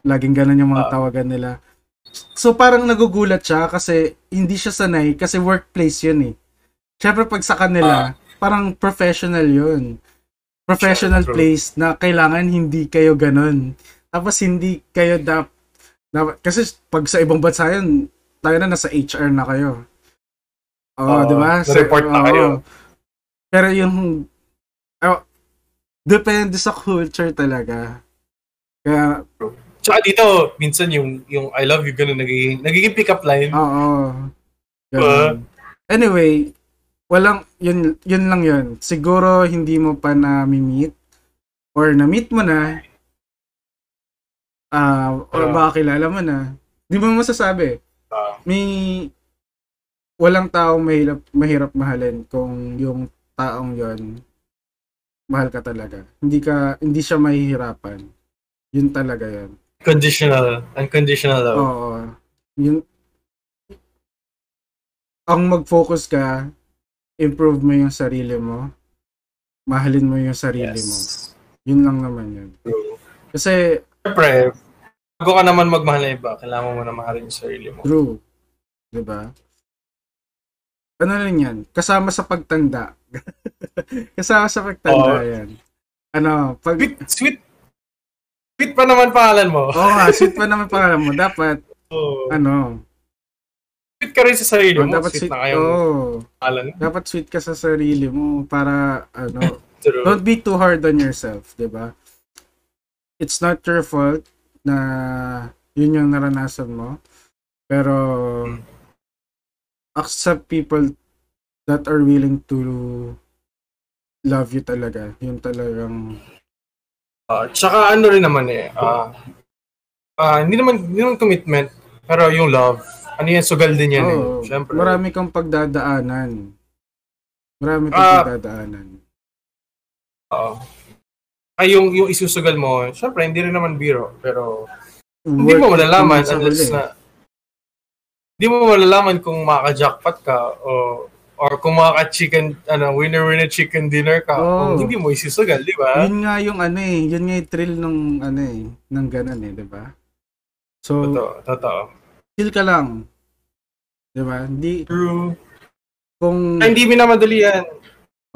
laging gano'n yung mga Ah. tawagan nila. So parang nagugulat siya kasi hindi siya sanay kasi workplace yun eh. Siyempre pag sa kanila, parang professional yun. Professional True. place na kailangan hindi kayo ganun. Tapos hindi kayo dap, dapat, kasi pag sa ibang bansa yun, tayo na nasa HR na kayo. Oo, Oo, di ba? na-report na oo. kayo. Pero yung, oh, depende sa culture talaga. Kaya, Tsaka dito, minsan yung, yung I love you, ganun, nagiging, nagiging pick-up line. Oo. Ganun. Anyway, walang, yun, yun lang yun. Siguro hindi mo pa na-meet or na-meet mo na ah or Ah. baka kilala mo na. Di mo masasabi. Ah, May walang taong mahirap, mahirap mahalin kung yung taong yon mahal ka talaga. Hindi ka hindi siya mahihirapan. Yun talaga yun. Conditional, unconditional love. Oo. Yun, ang mag-focus ka, improve mo yung sarili mo, mahalin mo yung sarili mo. yes. Yun lang naman yun. True. Kasi, Siyempre, bago ka naman magmahal ng iba, kailangan mo na mahalin yung sarili mo. true. 'Di ba? Ano rin yan? Kasama sa pagtanda. Kasama sa pagtanda Oo. yan. Ano, pag... Sweet, sweet, sweet pa naman pangalan mo. Oo nga, sweet pa naman pangalan mo. Dapat, Oh, ano, sweet ka rin sa sarili oh, mo. dapat sweet, sweet, na kayong oh, pangalan. dapat sweet ka sa sarili mo para, ano, don't be too hard on yourself, 'di ba? It's not your fault na yun yung naranasan mo. Pero accept people that are willing to love you talaga. Yun talagang Ah, tsaka ano rin naman eh, ah, ah, hindi naman, hindi naman commitment, pero yung love, ano yan, sugal din yan Oo, eh. Siyempre. marami kang pagdadaanan. Marami kang Ah, pagdadaanan. Oo. ay yung, yung isusugal mo, syempre, hindi rin naman biro, pero hindi Worth mo it malalaman unless huli. na hindi mo malalaman kung makaka-jackpot ka o or kung makaka-chicken, ano, winner-winner chicken dinner ka, Oo. kung hindi mo isusugal, di ba? Yun nga yung ano eh, yun nga yung thrill nung ano eh, ng ganun eh, 'di ba? So, Totoo, totoo. chill ka lang. 'Di ba? Hindi True. kung Ay, hindi minamadali yan.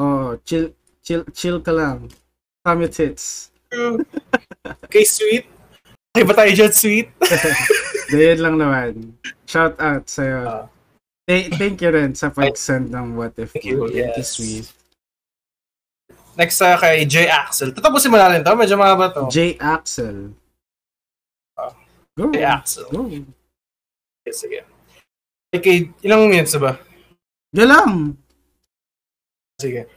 oh, chill chill chill ka lang. Come it hits. True. Kay Sweet, Okay ba tayo dyan, sweet? Dahil lang naman. Shout out sa'yo. Ah. Th- thank you rin sa pag-send ng what if. Thank you, yes. sweet. Next uh, kay J. Axel. Tatapusin mo na rin to. Medyo mahaba to. J. Axel. Ah. Go. J. Axel. Go. Okay, sige. Okay, ilang minutes ba? Yan lang. Sige.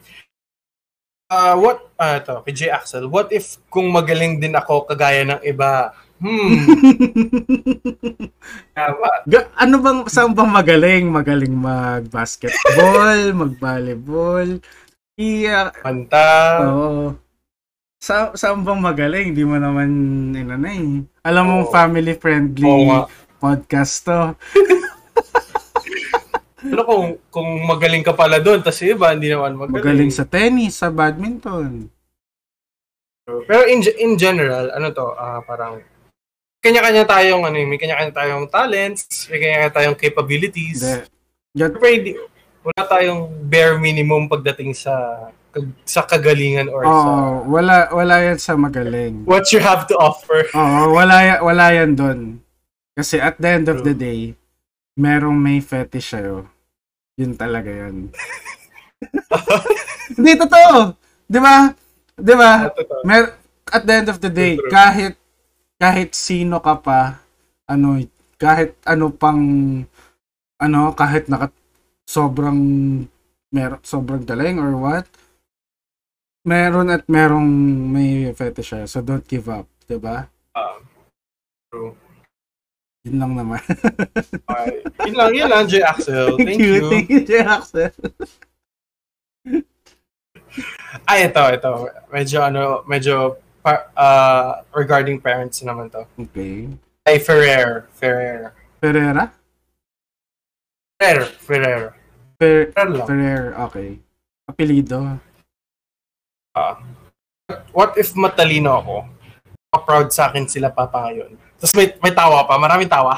Uh, what, ah, ito, kay J. Axel. What if kung magaling din ako kagaya ng iba? Hmm. Ga- ano bang, saan bang magaling? Magaling mag-basketball, mag-volleyball. Iya, Kanta. oo. Sa, saan bang magaling? Hindi mo naman, ina na eh. Alam mo, Oo. family-friendly Oo nga. podcast to. Ano kung, kung magaling ka pala doon, yung iba, hindi naman magaling. Magaling sa tennis, sa badminton. Pero in, in general, ano to, ah, parang, kanya-kanya tayong, ano, yun, may kanya-kanya tayong talents, may kanya-kanya tayong capabilities. Yan, Pero hindi, wala tayong bare minimum pagdating sa sa kagalingan or sa Oo, wala, wala yan sa magaling. what you have to offer. Oo, wala, wala yan doon. Kasi at the end of the day, merong may fetish sa'yo. Yun talaga yan. Hindi, totoo! Di ba? Di ba? Mer at the end of the day, True. kahit kahit sino ka pa, ano, kahit ano pang ano, kahit naka sobrang mer sobrang galing or what, meron at merong may fetish sa'yo. So don't give up, 'di ba? Um, true. Yun lang naman. Okay. Yun lang, yun lang, J. Axel. Thank you. Thank you, J. Axel. Ay, ito, ito. Medyo, ano, medyo, uh, regarding parents naman to. Okay. Ay, Ferrer. Ferrer. Ferreira? Ferrer. Ferrer. Fer Ferrer. Ferrer, okay. Apelido. Ah. what if matalino ako? Pa-proud sa akin sila papa ngayon. Tapos may, may tawa pa. Maraming tawa.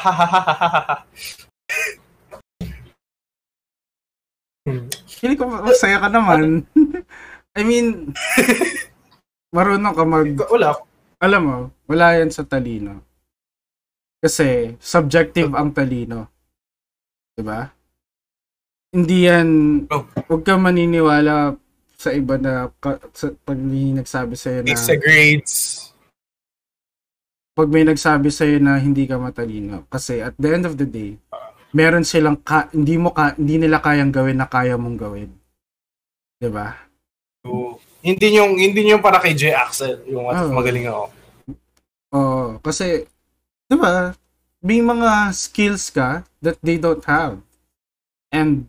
Hmm. Feeling ko masaya ka naman. I mean, marunong ka mag... Wala. Alam mo, wala yan sa talino. Kasi, subjective ang talino. 'Di ba? Hindi yan... Oh. Huwag ka maniniwala sa iba na ka, sa, pag may nagsabi sa'yo na... Sa grades. pag may nagsabi sa'yo na hindi ka matalino. Kasi at the end of the day, meron silang ka, hindi mo ka, hindi nila kayang gawin na kaya mong gawin. 'Di ba? So, hindi yung hindi yung para kay J. Axel. Yung Oh. magaling ako. Oo, kasi 'di ba? May mga skills ka that they don't have. And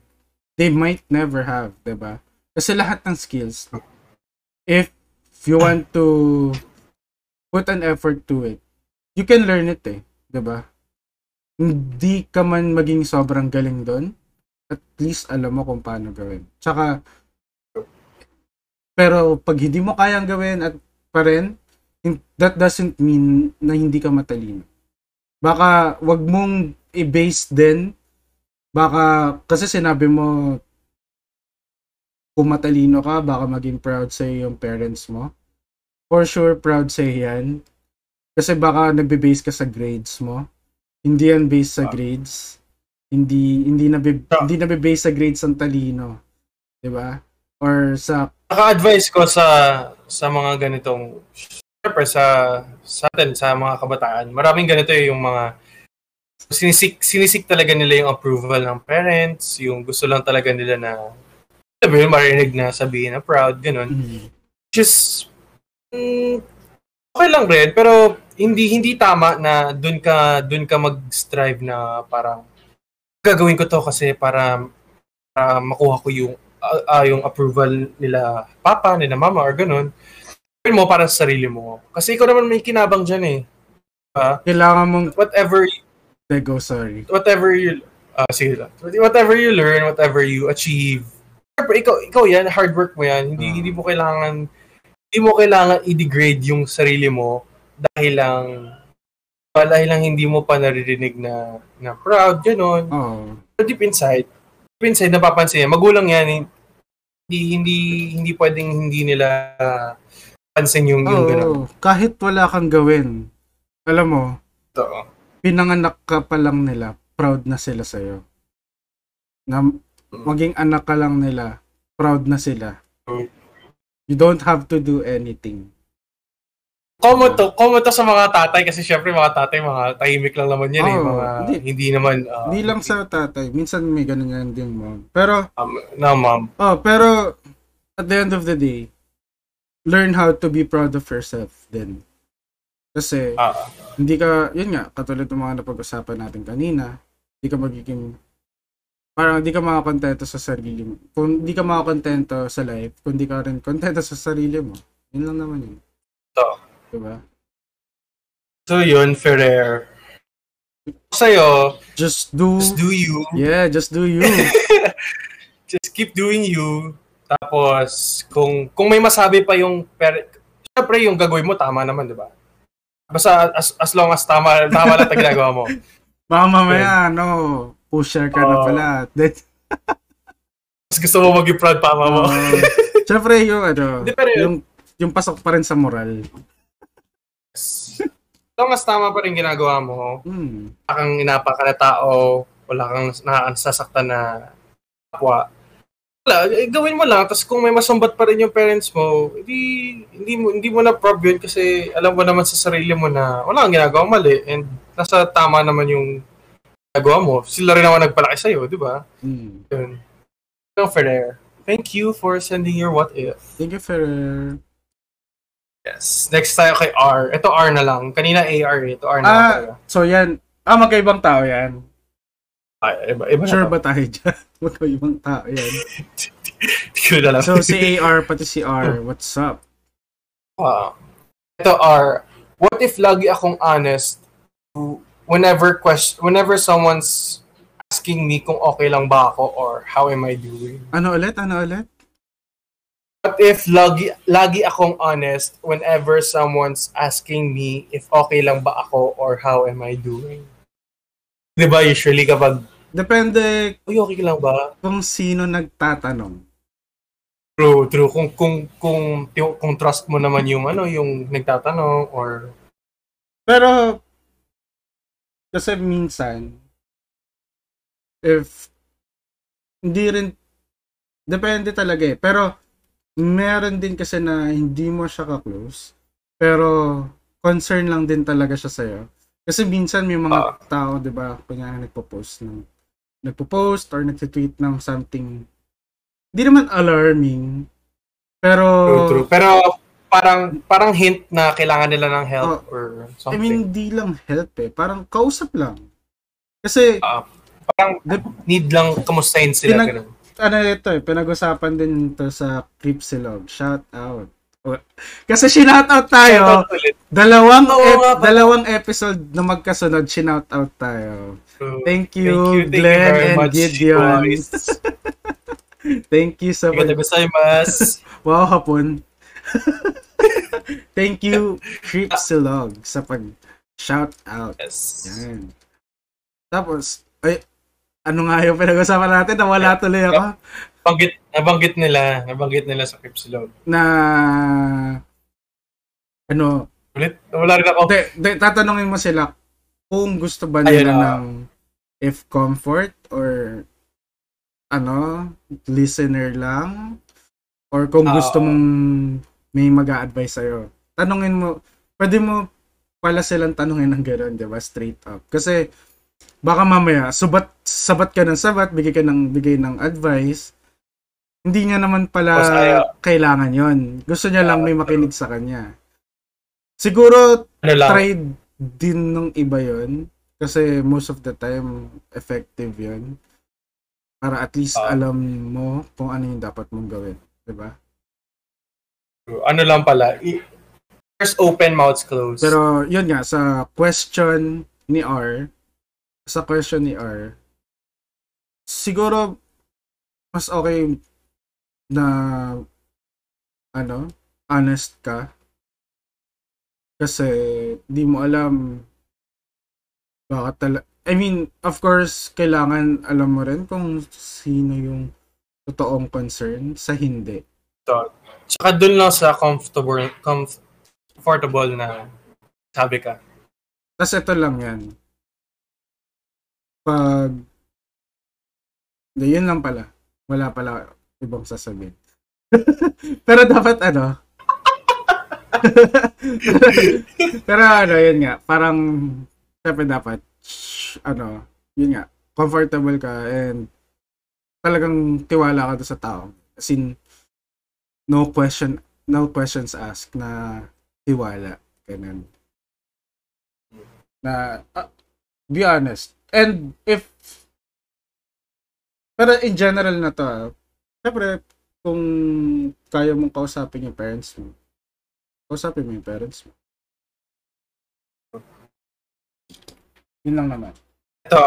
they might never have, 'di ba? Kasi lahat ng skills if you want to put an effort to it, you can learn it eh, 'di ba? Hindi ka man maging sobrang galing doon, at least alam mo kung paano gawin. Tsaka pero pag hindi mo kayang gawin at pa rin, that doesn't mean na hindi ka matalino. Baka wag mong i-base din baka kasi sinabi mo kung matalino ka, baka maging proud sa yung parents mo. For sure, proud sa yan. Kasi baka nagbe-base ka sa grades mo. Hindi yan based sa Ah. grades. Hindi hindi na Ah. hindi na base sa grades ang talino. 'Di ba? Or sa Naka-advise ko sa sa mga ganitong syempre sa sa atin sa mga kabataan. Maraming ganito eh, yung mga sinisik sinisik talaga nila yung approval ng parents, yung gusto lang talaga nila na sabi mo marinig na sabihin na proud, ganun. mm, Just mm, okay lang rin pero hindi hindi tama na doon ka doon ka mag-strive na parang gagawin ko to kasi para para makuha ko yung ah, ah, yung approval nila papa, nila mama or ganun. Gawin mo para sa sarili mo. Kasi ikaw naman may kinabang diyan eh. kailangan mong Whatever go sorry. whatever you ah sige lang. Whatever you learn, whatever you achieve. Siyempre, ikaw ikaw yan, hard work mo yan. Hindi Ah. hindi mo kailangan hindi mo kailangan i-degrade yung sarili mo dahil lang dahil lang hindi mo pa naririnig na na proud, gano'n. Oo. Pero deep inside, deep inside napapansin yan. Magulang yan, hindi hindi hindi pwedeng hindi nila pansin yung yung gano'n. Oo, kahit wala kang gawin. alam mo, Ito. pinanganak ka pa lang nila, proud na sila sa'yo. Na maging anak ka lang nila, proud na sila. Mm. You don't have to do anything. Common to, common to sa mga tatay kasi syempre mga tatay, mga tahimik lang naman yan eh. Oo, Mga, hindi. hindi, naman, uh, Hindi lang sa tatay, minsan may ganun ganun din mo. Pero, um, na ma'am. oh, pero, at the end of the day, learn how to be proud of yourself din. Kasi, Ah, hindi ka, yun nga, katulad ng mga napag-usapan natin kanina, hindi ka magiging, parang hindi ka makakontento sa sarili mo. Kung hindi ka makakontento sa life, kung hindi ka rin kontento sa sarili mo, yun lang naman yun. ito. Diba? So yun, Ferrer. Sa'yo, Just do, just do you. yeah, just do you. Just keep doing you. Tapos, kung kung may masabi pa yung, per, syempre yung gagawin mo, tama naman, di ba? Basta as, as long as tama, tama lang ang ginagawa mo. Baka mamaya, ano, pusher ka na Oo. pala. Then, Mas gusto mo maging proud pa mo. uh, Siyempre yung ano, Hindi, pero yun- yung, yung pasok pa rin sa moral. As long as tama pa rin ginagawa mo, Hmm. wala kang inapa ka na tao, wala kang nakasasaktan na kapwa, wala, eh, gawin mo lang. Tapos kung may masumbat pa rin yung parents mo, hindi, hindi mo, hindi mo na prob yun kasi alam mo naman sa sarili mo na wala kang ginagawa mali and nasa tama naman yung ginagawa mo. Sila rin naman nagpalaki sa'yo, di ba? Yun. Yun, Ferrer. Thank you for sending your what if. Thank you, Ferrer. Yes. Next tayo kay R. Ito R na lang. Kanina AR eh. Ito R na lang Ah, tayo. so yan. Ah, magkaibang tao yan. Ay, iba, iba Sure ba tayo dyan? magkaibang tao yan. Hindi ko na alam. So, si AR, pati si R, what's up? Ah. ito R. What if lagi akong honest whenever question whenever someone's asking me kung okay lang ba ako or how am I doing? Ano ulit? Ano ulit? What if lagi lagi akong honest whenever someone's asking me if okay lang ba ako or how am I doing? 'Di ba usually kapag Depende uy okay lang ba? kung sino nagtatanong. True, true. Kung kung kung kung, kung trust mo naman yung ano, yung nagtatanong or Pero, kasi minsan, if, hindi rin, depende talaga eh. Pero, meron din kasi na hindi mo siya ka-close, pero, concern lang din talaga siya sa'yo. Kasi minsan may mga Ah. tao, di ba, kunyari nagpo-post ng, nagpo-post or nagtitweet ng something, hindi naman alarming, pero, true, true. Pero parang parang hint na kailangan nila ng help or I something. mean, di lang help eh. Parang kausap lang. Kasi, Ah, parang need lang kamustahin sila Pinag- ganun. Ano ito eh, pinag-usapan din to sa Cripsilog. Shout out. Kasi shinout out tayo. Dalawang ep- dalawang episode na magkasunod, shinout out tayo. Thank you, Thank you, thank you Glenn very and much, Gideon. Thank you sa Arigatou gozaimasu. Wow, hapon. Thank you, Cripsilog, sa pag shout out. yes. Yan. Tapos, ay, ano nga yung pinag-usapan natin? Nawala tuloy ako. Banggit, nabanggit nila, nabanggit nila sa Cripsilog. Na, ano, Ulit, wala rin ako. de, de, tatanungin mo sila kung gusto ba Ayun nila na. ng if comfort or ano, listener lang or kung Ah, gusto mong may mag advise sa'yo. Tanungin mo, pwede mo pala silang tanungin ng gano'n, di ba? Straight up. Kasi, baka mamaya, subat, sabat ka ng sabat, bigay ka ng, bigay ng advice, hindi niya naman pala ayaw. kailangan yon Gusto niya lang may makinig sa kanya. Siguro, Ano try din nung iba yon kasi most of the time effective yon para at least Ah. alam mo kung ano yung dapat mong gawin, 'di ba? ano lang pala, first open, mouths closed. Pero yun nga sa question ni R, sa question ni R, siguro mas okay na ano, honest ka kasi di mo alam baka tala I mean, of course, kailangan alam mo rin kung sino yung totoong concern sa hindi. Tsaka dun lang sa comfortable, comf- comfortable na sabi ka. tas ito lang yan. Pag, hindi, yun lang pala. Wala pala ibang sasabihin. Pero dapat ano, Pero ano, yun nga, parang, syempre dapat, ano, yun nga, comfortable ka and talagang tiwala ka sa tao. As in, no question, no questions asked na tiwala. Ganun. Na, ah, be honest. And if, pero in general na to, ah, syempre, kung kaya mong kausapin yung parents mo, kausapin mo yung parents mo. Yun lang naman. Ito,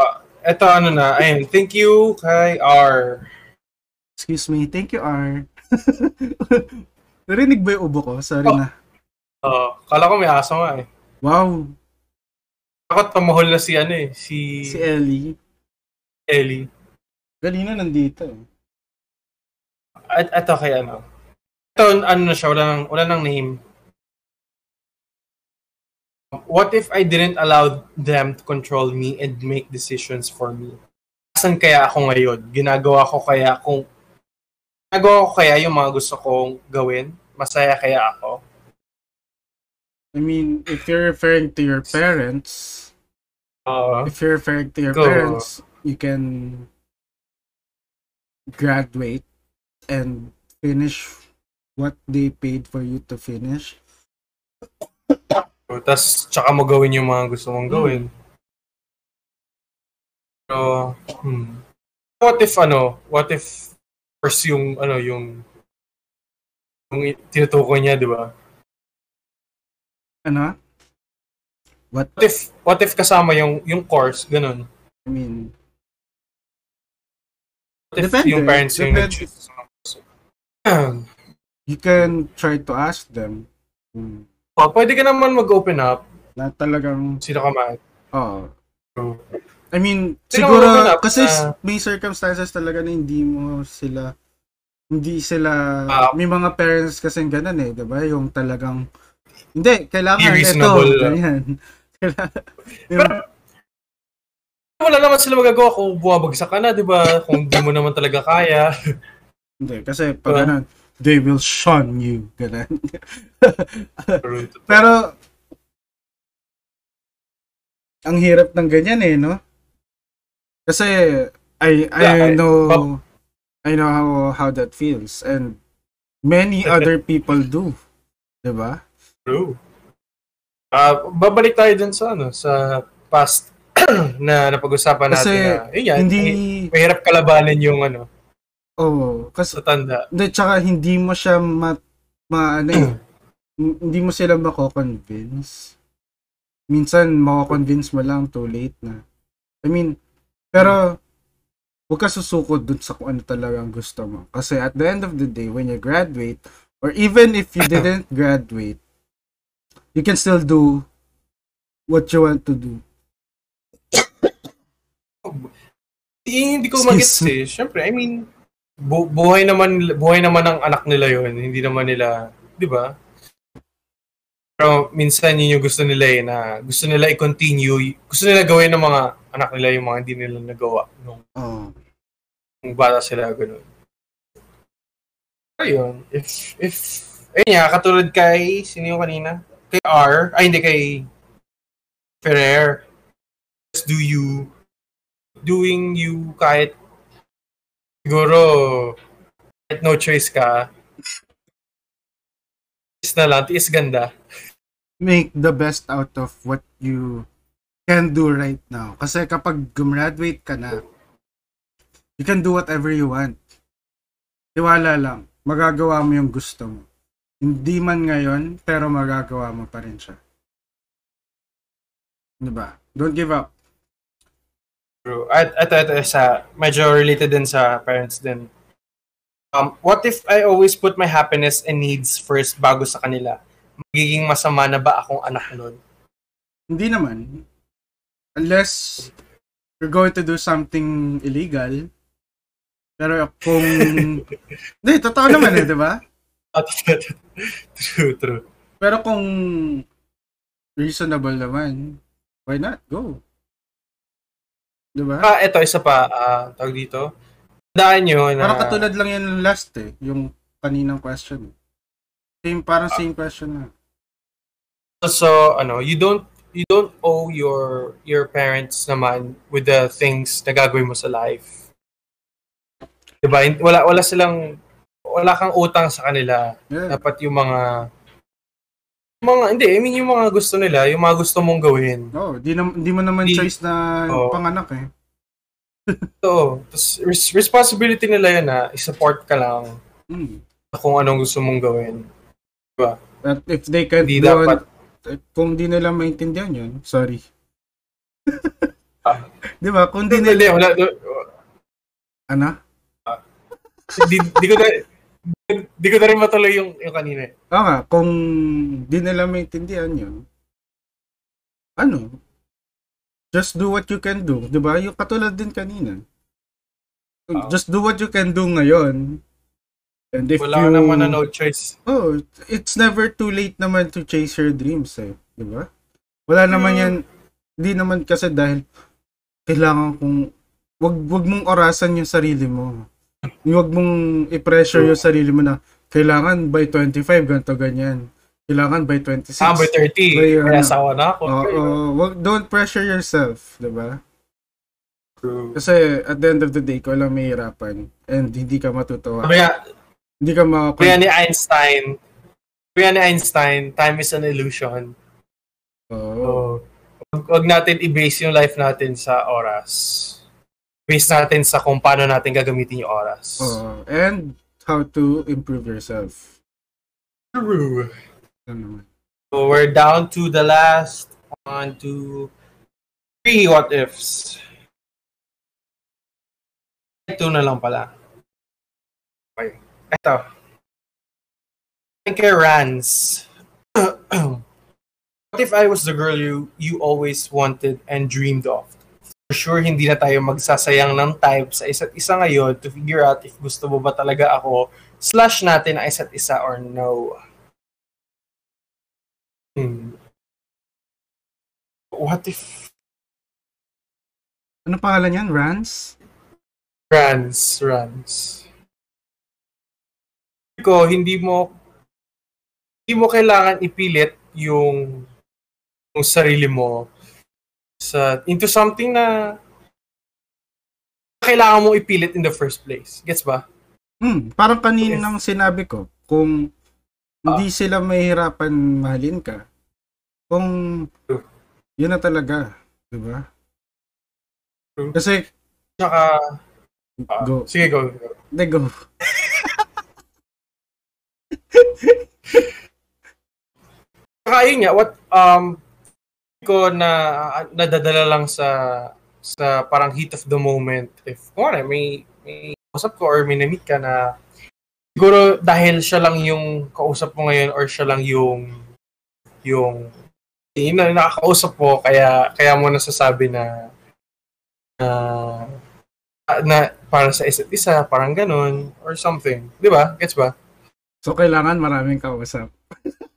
ito ano na, ayun, thank you kay R. Excuse me, thank you, R. Narinig ba yung ubo ko? Sorry Oh. na. Uh, kala ko may aso nga eh. Wow, Takot pamahol na si ano eh, si, si Ellie. Ellie. Kanina nandito. eh. At ito kay ano. Ito, ano na siya, wala nang, wala nang name. What if I didn't allow them to control me and make decisions for me? Asan kaya ako ngayon? Ginagawa ko kaya kung ginagawa ko kaya yung mga gusto kong gawin? Masaya kaya ako? I mean, if you're referring to your parents, Uh, if you're referring to your Go. parents, you can graduate and finish what they paid for you to finish. Tapos, tsaka mo gawin yung mga gusto mong gawin. So, hmm. What if, ano, what if first yung, ano, yung yung tinutukoy niya, di ba? Ano? What? What if, what if kasama yung, yung course, ganun? I mean, What if Depende. yung parents yung Depende. nag-choose? you can try to ask them. Hmm. oh, pwede ka naman mag-open up. Na talagang, Sino ka man. oh. I mean, Sino siguro, up kasi na- may circumstances talaga na hindi mo sila, hindi sila, Ah. may mga parents kasi ganun eh, di ba? Yung talagang, hindi, kailangan ito, ganyan. Yung, Wala naman sila magagawa kung bumabagsak ka na, di ba? Kung di mo naman talaga kaya. hindi, kasi pag ganun, they will shun you, ganun. Pero, ang hirap ng ganyan eh, no? Kasi, I, I Yeah, I- know, but- I know how, how that feels. And, many other people do. Diba? True. Ah, babalik tayo dun sa ano, sa past na napag-usapan natin Kasi, na, yun yan, hindi, mahirap kalabanin yung ano, oh, kasi, sa tanda. hindi, tsaka hindi mo siya ma, ma ano eh, hindi mo sila mako-convince. Minsan, mako-convince mo lang too late na. I mean, pero, huwag ka susukod dun sa kung ano talaga ang gusto mo. Kasi at the end of the day, when you graduate, or even if you didn't graduate, you can still do what you want to do. Eh, hindi ko magets eh. Siyempre, I mean, bu- buhay naman buhay naman ng anak nila yon hindi naman nila, 'di ba? Pero minsan yun yung gusto nila eh, na gusto nila i-continue, gusto nila gawin ng mga anak nila yung mga hindi nila nagawa nung, Oh. nung bata sila, ganun. Ayun, if, if, ayun nga, katulad kay, sino yung kanina? Kay R, ay hindi, kay Ferrer. Just do you, doing you kahit, siguro, kahit no choice ka, tiis na lang, tiis ganda. make the best out of what you can do right now. Kasi kapag gumraduate ka na, you can do whatever you want. Tiwala lang, magagawa mo yung gusto mo. Hindi man ngayon, pero magagawa mo pa rin siya. Diba? Don't give up. True. At ito, ito, sa, medyo related din sa parents din. Um, what if I always put my happiness and needs first bago sa kanila? Magiging masama na ba akong anak nun? Hindi naman. Unless you're going to do something illegal. Pero kung... Hindi, totoo naman eh, di ba? True, true. Pero kung reasonable naman, Why not? Go. Diba? Ah, eto, isa pa. Ah, tawag dito. Daan nyo na... Parang katulad lang yan last eh. Yung kaninang question. Same, parang same question na. So, ano, you don't you don't owe your your parents naman with the things na gagawin mo sa life. Diba? Wala wala silang wala kang utang sa kanila. Yeah. Dapat yung mga mga hindi, I mean yung mga gusto nila, yung mga gusto mong gawin. Oh, di, na, di mo naman Di- choice na Oo. panganak eh. So, tas res- responsibility nila yan na i-support ka lang Hmm. kung anong gusto mong gawin. But if they can't Hindi do dapat- it, kung di nila maintindihan yun, sorry. Ah. di ba? Kung di nila, wala, ano? di, di ko na di ko na rin matuloy yung, yung kanina. eh. Oo nga, kung di nila maintindihan yun, ano? Just do what you can do. Di ba? Yung katulad din kanina. Oo. Just do what you can do ngayon. And if Wala you... naman na no choice. Oh, it's never too late naman to chase your dreams eh. Di ba? Wala naman Hmm. yan. Di naman kasi dahil kailangan kong wag wag mong orasan yung sarili mo. Wag mong i-pressure yung sarili mo na kailangan by 25 ganto ganyan. Kailangan by 26. Ah, by 30. By, Kaya asawa na ako. Oo, wag don't pressure yourself, 'di ba? True. Kasi at the end of the day, ikaw lang mahirapan and hindi ka matutuwa. Nga, Hindi ka ma sabi nga ni Einstein, nga ni Einstein, time is an illusion. Oo. So, wag natin i-base yung life natin sa oras. Base natin sa kung paano natin gagamitin yung oras. Oo. and how to improve yourself. True. Ano. So we're down to the last one, two, three what ifs. Ito na lang pala. Okay. Ito. Thank you, Rans. what if I was the girl you you always wanted and dreamed of? For sure, hindi na tayo magsasayang ng time sa isa't isa ngayon to figure out if gusto mo ba talaga ako slash natin ang isa't isa or no. Hmm. What if Ano pangalan yan? Rans? runs, runs? Ko, hindi mo hindi mo kailangan ipilit yung yung sarili mo sa into something na kailangan mo ipilit in the first place. Gets ba? Hmm, parang kaninang sinabi ko, kung hindi Ah. sila mahirapan mahalin ka, kung yun na talaga, di ba? Kasi, Tsaka, ah, go. sige, go. Hindi, go. Saka yun nga, what, um, ko na nadadala lang sa sa parang heat of the moment. If, kung ano, may, may kausap ko or may na-meet ka na siguro dahil siya lang yung kausap mo ngayon or siya lang yung yung yun na nakakausap mo kaya kaya mo nasasabi na na na para sa isa't isa, parang ganun or something. 'Di ba? Gets ba? So, kailangan maraming kausap.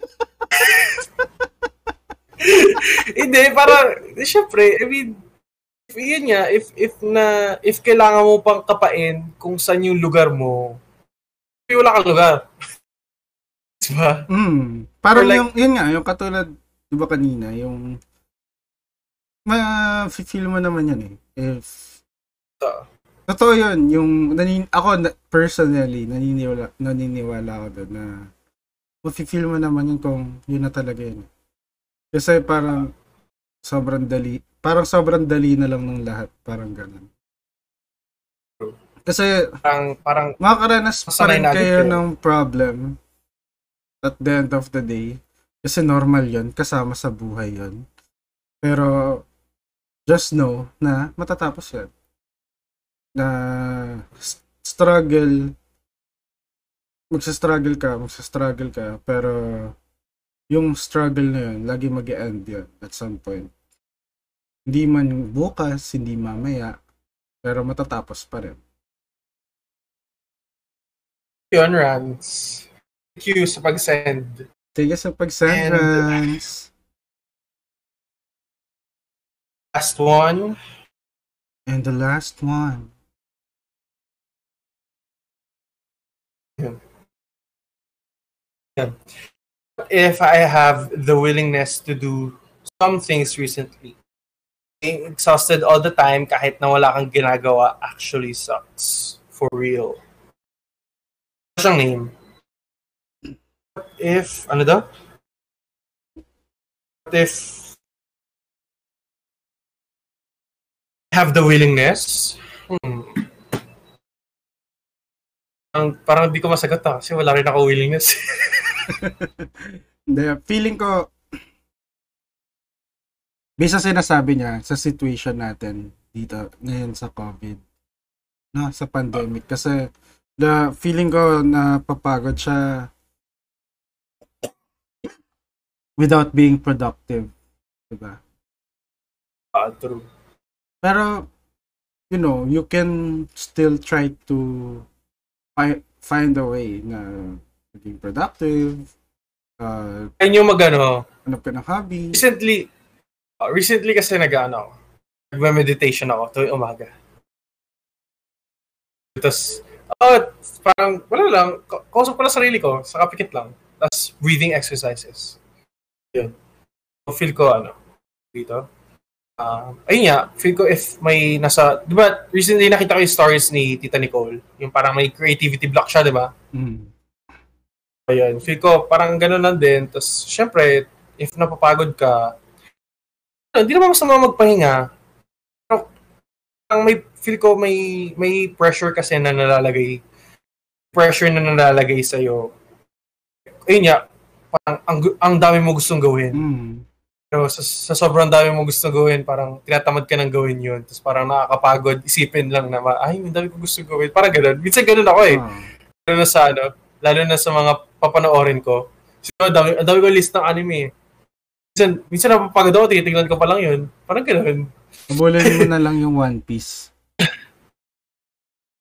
Hindi, para, syempre, I mean, if, yun nga, if, if na, if kailangan mo pang kapain kung saan yung lugar mo, eh, wala kang lugar. diba? Hmm. Parang Or like- yung, yun nga, yung katulad, di ba kanina, yung, ma-feel mo naman yan eh. If, Oo. totoo yun, yung, nanin, ako, na- personally, naniniwala, naniniwala ako doon na, ma-feel mo naman yun kung yun na talaga yun. Kasi parang, sobrang dali, parang sobrang dali na lang ng lahat, parang ganun. Kasi, Parang, parang, makakaranas pa rin kayo kayo. ng problem at the end of the day. Kasi normal yon kasama sa buhay yon Pero, just know na matatapos yan. Na struggle, magsa-struggle ka, magsa-struggle ka, pero yung struggle na yun, lagi mag end yun at some point. Hindi man bukas, hindi mamaya, pero matatapos pa rin. yun, Rans. Thank you sa pag-send. Tiga sa pagsend, And- Rans. Last one. And the last one. If I have the willingness to do some things recently, being exhausted all the time kahit na wala kang ginagawa actually sucks. For real. Ano siyang name? What if, ano daw? What if have the willingness? Hmm. Ang, parang di ko masagot ah, kasi wala rin ako willingness. Hindi, feeling ko, based sa sinasabi niya, sa situation natin dito, ngayon sa COVID, no, sa pandemic, kasi the feeling ko na papagod siya without being productive. Diba? Ah, true. Pero, you know, you can still try to fi- find a way na maging productive, uh, Ayun yung mag-ano, hanap ka ng hobby. recently, uh, recently kasi nag-ano, nagme-meditation ako tuwing umaga. Tapos, oh, parang, wala lang, ka- kausap ko lang sarili ko, sa kapikit lang. Tapos, breathing exercises. Yun. So, feel ko, ano, dito. Uh, ayun nga, feel ko if may nasa, di ba, recently nakita ko yung stories ni Tita Nicole, yung parang may creativity block siya, di ba? Mm. Ayun, feel ko parang gano'n lang din. Tapos, syempre, if napapagod ka, ano, hindi naman masama magpahinga. Pero, parang may, feel ko may, may pressure kasi na nalalagay, pressure na nalalagay sa'yo. Ayun nga, parang ang, ang dami mo gustong gawin. Mm. Pero sa, sa sobrang dami mo gustong gawin, parang tinatamad ka ng gawin yun. Tapos parang nakakapagod, isipin lang na, ay, ang dami ko gustong gawin. Parang gano'n. Minsan gano'n ako eh. Ah. lalo na sa ano, lalo na sa mga papanoorin ko. So, ang dami, dami ko list ng anime. eh. Minsan, minsan napapagod ako, titignan ko pa lang yun. Parang gano'n. Abulin mo na lang yung One Piece.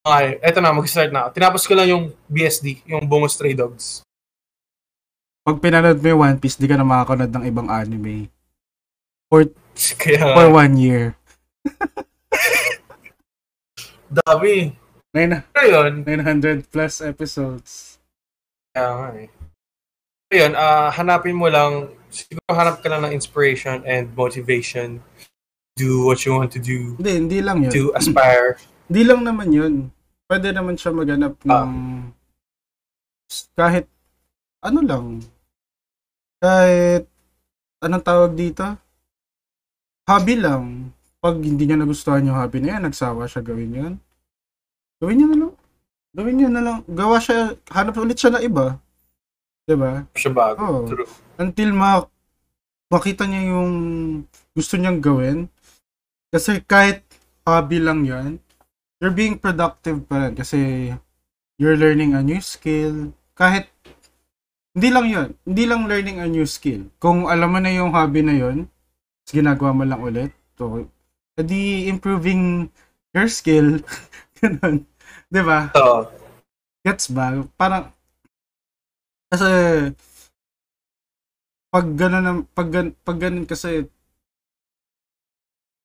Okay, eto na, mag-start na. Tinapos ko lang yung BSD, yung Bungo Stray Dogs. Pag pinanood mo yung One Piece, di ka na makakanood ng ibang anime. Kaya, For one year. dami. Nine, Pero yun, 900 plus episodes. Kaya nga eh. Pero yun, ah, hanapin mo lang, siguro hanap ka lang ng inspiration and motivation. Do what you want to do, Hindi, hindi lang yun. to aspire. Hindi lang naman yun. Pwede naman siya maganap ng kahit ano lang. Kahit anong tawag dito? Hobby lang. Pag hindi niya nagustuhan yung hobby na yan, nagsawa siya gawin yun. Gawin niya na lang. Gawin niya na lang. Gawa siya, hanap ulit siya na iba. 'Di ba? Siya bago. Oo. True. until ma makita niya yung gusto niyang gawin. Kasi kahit hobby lang yan, you're being productive pa rin kasi you're learning a new skill. Kahit hindi lang yun, hindi lang learning a new skill. Kung alam mo na yung hobby na yun, tapos ginagawa mo lang ulit, so, edi improving your skill. Ganun. 'Di ba? So, Gets ba? Parang, kasi, pag gano'n, ang- pag, pag ganun kasi,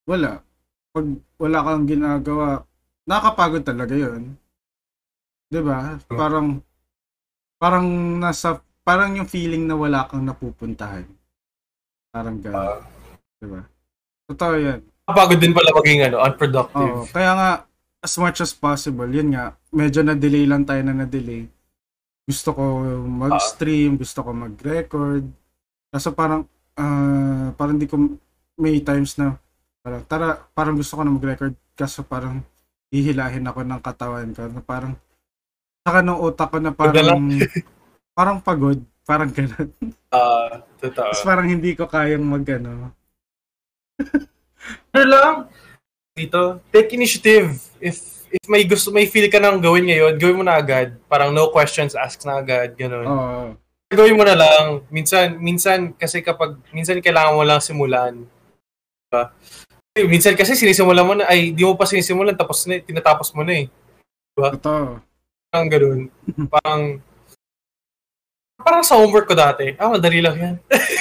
wala. Pag wala kang ginagawa, nakakapagod talaga yun. 'Di ba? Parang, parang nasa, parang yung feeling na wala kang napupuntahan. Parang gano'n. 'Di ba? Totoo yan. Kapagod din pala maging ano, unproductive. Oo, kaya nga, as much as possible, yun nga, medyo na-delay lang tayo na na-delay. Gusto ko mag-stream, gusto ko mag-record. Kaso parang, ah, parang di ko, may times na, parang, tara, parang gusto ko na mag-record. Kaso parang, hihilahin ako ng katawan ko. Na parang, saka ng utak ko na parang, parang pagod. Parang gano'n. Ah, totoo. Tapos parang hindi ko kayang mag, Ano lang, dito, take initiative. If if may gusto, may feel ka nang gawin ngayon, gawin mo na agad. Parang no questions asked na agad, ganun. oh, Gawin mo na lang. Minsan, minsan kasi kapag, minsan kailangan mo lang simulan. Diba? Minsan kasi sinisimulan mo na, ay, di mo pa sinisimulan, tapos na, tinatapos mo na eh. totoo. Parang ganun. Parang, parang sa homework ko dati. Ah, madali lang yan.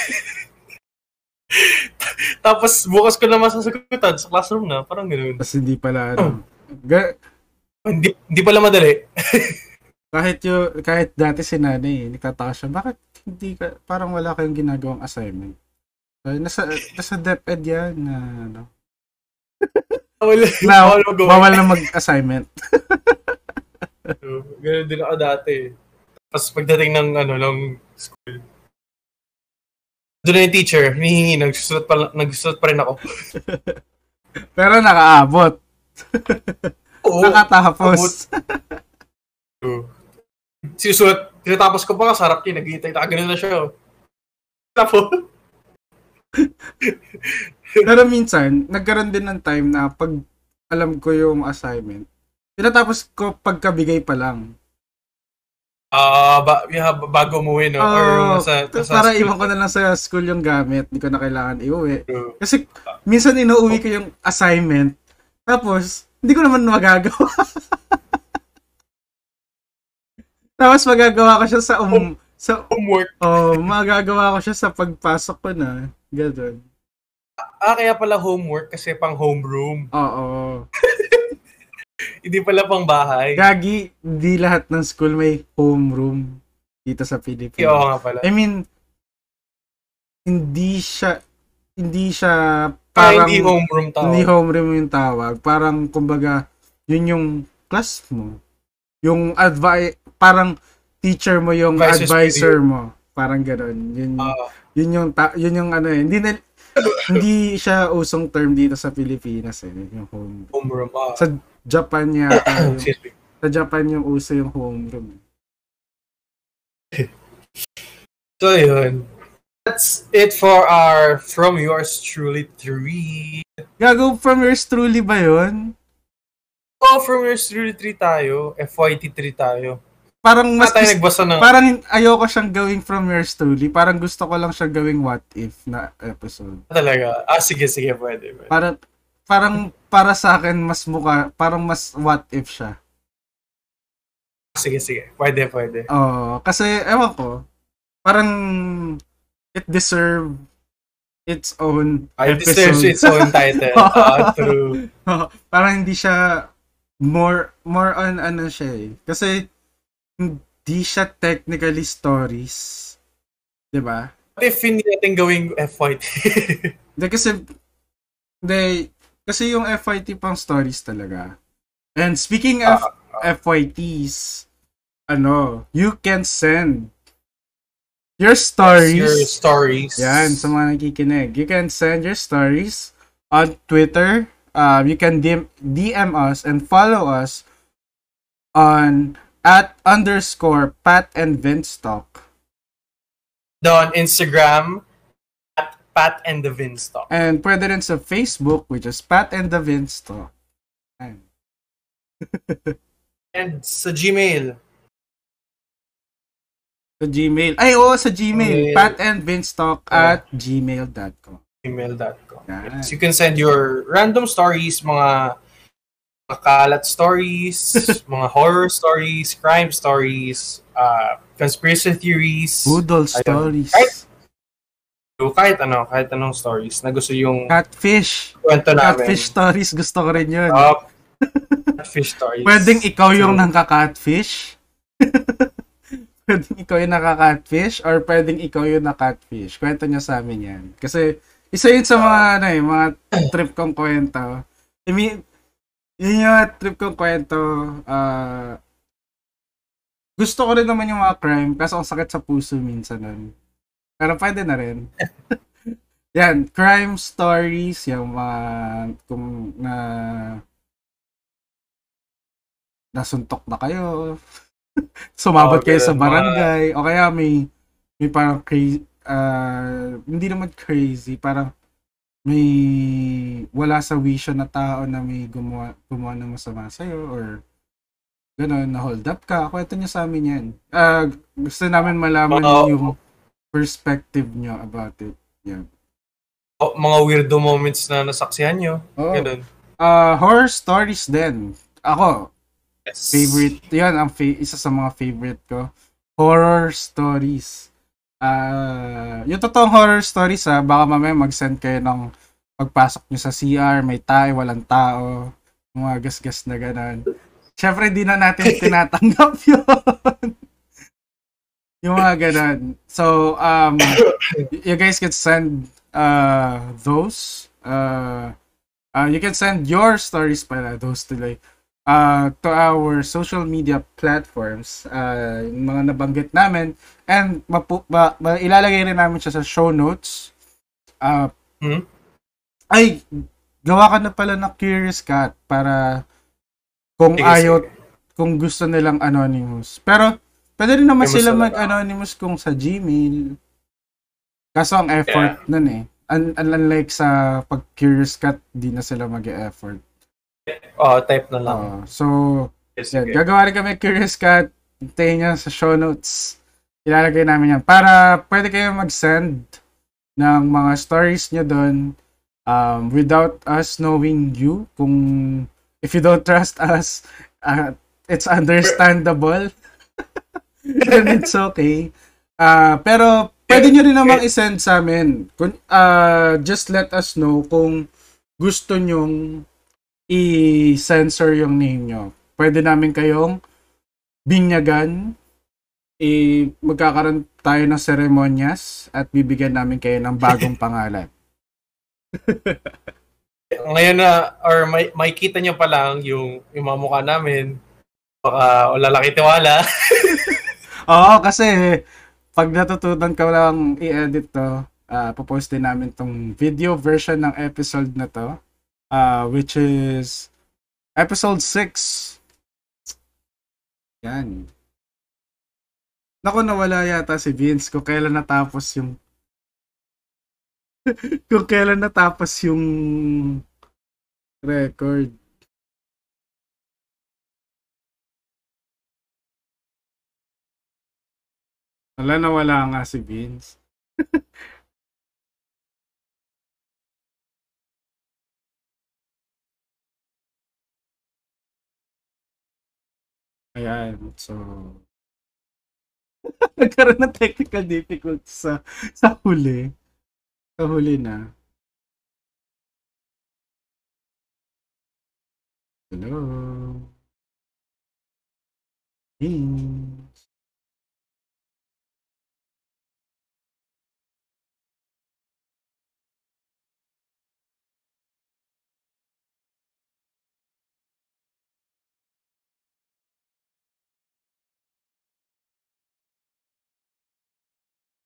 Tapos bukas ko naman sasagutan sa classroom na. Parang ganoon. Tapos hindi pala, ano. Ga- Hindi, hindi pala madali. kahit yung, kahit dati si nanay, nagtataka siya, bakit hindi ka, parang wala kayong ginagawang assignment? Uh, nasa, nasa DepEd yan na, ano, Bawal, na, bawal na mag-assignment. Ganun din ako dati. Tapos pagdating ng ano ng school. Doon na yung teacher, hinihingi, nagsusulat pa, nagsusulat pa rin ako. Pero nakaabot. Oo. Nakatapos. Oo. Sinusulat, tinatapos ko pa nga, sarap yun, naghihintay, nakaganon na siya. oh. Tapos, Pero minsan, nagkaroon din ng time na pag alam ko yung assignment, tinatapos ko pagkabigay pa lang. Ah ba, yeah, bago umuwi, no? Or Oo, sa, sa para school. iwan ko na lang sa school yung gamit, hindi ko na kailangan iuwi. Kasi minsan inuuwi ko yung assignment, tapos hindi ko naman magagawa. tapos magagawa ko siya sa um, sa Homework. oh, magagawa ko siya sa pagpasok ko na. Ganun. Ah, kaya pala homework kasi pang homeroom. Oo. Hindi pala pang bahay. Gagi, di lahat ng school may homeroom dito sa Oo Pilipinas. nga pala. I mean, hindi siya, hindi siya Parang, parang, hindi homeroom tao. hindi homeroom yung tawag. Parang, kumbaga, yun yung class mo. Yung advi parang teacher mo yung Advisor advisor mo. Parang gano'n. Yun, Ah, yun yung, ta- yun yung ano eh. Hindi, na, hindi siya usong term dito sa Pilipinas eh. Yung home. homeroom. Ah. Sa Japan yata. yung, sa Japan yung uso yung homeroom. So, yun. That's it for our From Yours Truly 3. Gago from yours truly ba yun? Oh, From Yours Truly 3 tayo. FYT 3 tayo. Parang Mas tayo nagbasa ng... parang ayoko siyang gawing from yours truly. Parang gusto ko lang siya gawing what if na episode. Talaga. Ah, sige, sige. Pwede. pwede. Para parang para sa akin mas mukha, parang mas what if siya. Sige, sige. Pwede, pwede. Oo, kasi ewan ko, parang it deserve its own I episode. deserves its own title. Ah, true. parang hindi siya more more on ano siya eh. Kasi hindi siya technically stories. 'Di ba? What if hindi natin gawing FYT? Hindi kasi hindi kasi yung FYT pang stories talaga. And speaking of FYTs, ano, you can send your stories. Your stories. Yan, sa mga nakikinig. You can send your stories on Twitter. Um, you can DM, DM us and follow us on at underscore Pat and Vince Talk. On Instagram, Pat and the Vinstock. And pwede rin sa Facebook, which is Pat and the Vince Talk. Yan. And sa Gmail. Sa Gmail. Ay, oo, sa Gmail. Gmail. Pat and Vince Talk at gmail.com. gmail.com. Yan. So you can send your random stories, mga makalat stories, mga horror stories, crime stories, uh, conspiracy theories, Poodle Ayun. stories. Kahit- kahit ano, kahit anong stories na gusto yung Catfish. kwento namin. Catfish stories. Gusto ko rin yun. Uh, catfish stories. Pwedeng ikaw yung So- nangka-catfish. pwedeng ikaw yung naka-catfish or pwedeng ikaw yung na-catfish. Kwento niyo sa amin yan. Kasi isa yun sa mga, ano eh, mga trip kong kwento. I mean, yun yung trip kong kwento. ah gusto ko rin naman yung mga crime kasi ang sakit sa puso minsan nun. Pero pwede na rin. yan, crime stories, yung mga kung na nasuntok na kayo. Sumabot Oh, kayo sa barangay. O kaya may may parang crazy, hindi naman crazy, parang may wala sa vision na tao na may gumawa, gumawa ng masama sa'yo or gano'n, na hold up ka. Kwento niyo sa amin yan. Ah, gusto namin malaman Oo. yung perspective nyo about it. Yan. Oh, mga weirdo moments na nasaksihan nyo. Oo. Ganun. Ah, horror stories din. Ako, Yes. favorite, yan ang fa- isa sa mga favorite ko. Horror stories. Ah, yung totoong horror stories ha, baka mamaya mag-send kayo ng pagpasok nyo sa CR, may tayo, walang tao, mga gasgas na ganon. Siyempre, di na natin tinatanggap yun. Yung mga ganon. So, um, you guys can send uh, those. Uh, uh, you can send your stories pala, those to like, uh, to our social media platforms, uh, yung mga nabanggit namin, and mapu- ma- ma- ilalagay rin namin siya sa show notes. Uh, Hmm? Ay, gawa ka na pala na Curious Cat para kung Sige, ayaw, kung gusto nilang anonymous. Pero, pwede rin naman sila mag-anonymous kung sa Gmail. Kaso ang effort nun eh. Un- unlike sa pag Curious Cat, di na sila mag-effort. Oh, type na lang. Uh, so, Yes, yan, sige. gagawa rin kami Curious Cat. Hintayin nyo sa show notes. Ilalagay namin yan. Para pwede kayo mag-send ng mga stories nyo doon um, without us knowing you. Kung if you don't trust us, uh, it's understandable. And it's okay. Uh, pero pwede nyo rin namang isend sa amin. Uh, just let us know kung gusto nyong i-censor yung name nyo. Pwede namin kayong binyagan, i magkakaroon tayo ng seremonyas at bibigyan namin kayo ng bagong pangalan. Ngayon na, or may, makikita nyo pa lang yung, yung mga mukha namin. Baka wala laki tiwala. Oo, kasi pag natutunan ka lang i-edit to, uh, popost din namin tong video version ng episode na to, uh, which is episode 6. Yan. Naku, nawala yata si Vince kung kailan natapos yung kung kailan natapos yung record. Wala na wala nga si Vince. Ayan, so... Nagkaroon ng technical difficulties sa, sa huli. Sa huli na. Hello? Vince?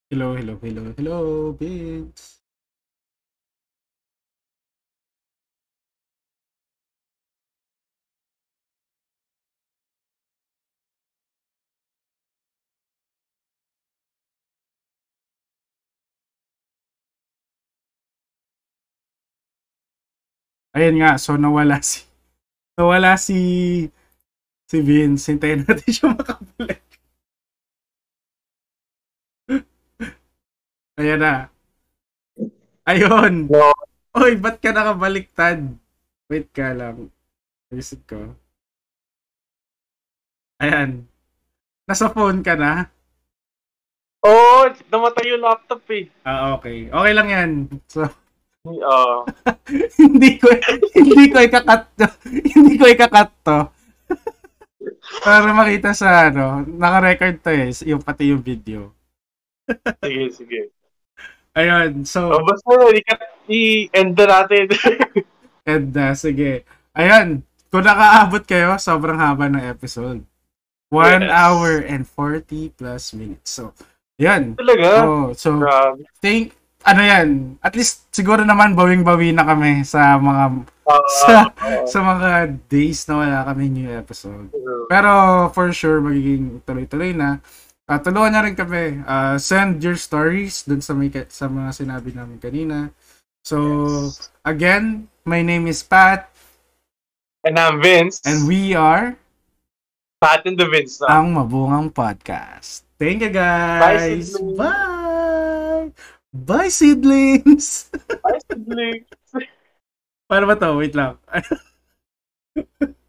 Hello, hello, hello, hello, Vince. Ayun nga, so nawala si nawala si si Vince. Hintayin natin siya makabalik. Ayan na. Ayun. No. Oy, ba't ka nakabaliktad? Wait ka lang. Reset ko. Ayan. Nasa phone ka na? Oo, oh, namatay yung laptop eh. Ah, okay. Okay lang yan. So, Oo. hindi ko hindi ko ikakat to. hindi ko ikakat to. Para makita sa ano, naka-record to eh, yung pati yung video. sige, sige. Ayun, so Oh, basta i-end na natin. And uh, sige. Ayan, kung nakaabot kayo, sobrang haba ng episode. 1 Yes. hour and 40 plus minutes. So, yan. Talaga? Oh, so, Grabe. think, ano yan, at least siguro naman bawing-bawi na kami sa mga Ah, sa, oo. sa mga days na wala kami new episode. Pero for sure, magiging tuloy-tuloy na. Uh, tulungan na rin kami. Uh, send your stories dun sa, may, sa mga sinabi namin kanina. So, again, my name is Pat And I'm Vince. and we are Pat and the Vince. No? ang Mabungang Podcast. Thank you guys! Bye, Bye! Bye, seedlings! Bye, siblings. Paano ba to? Wait lang.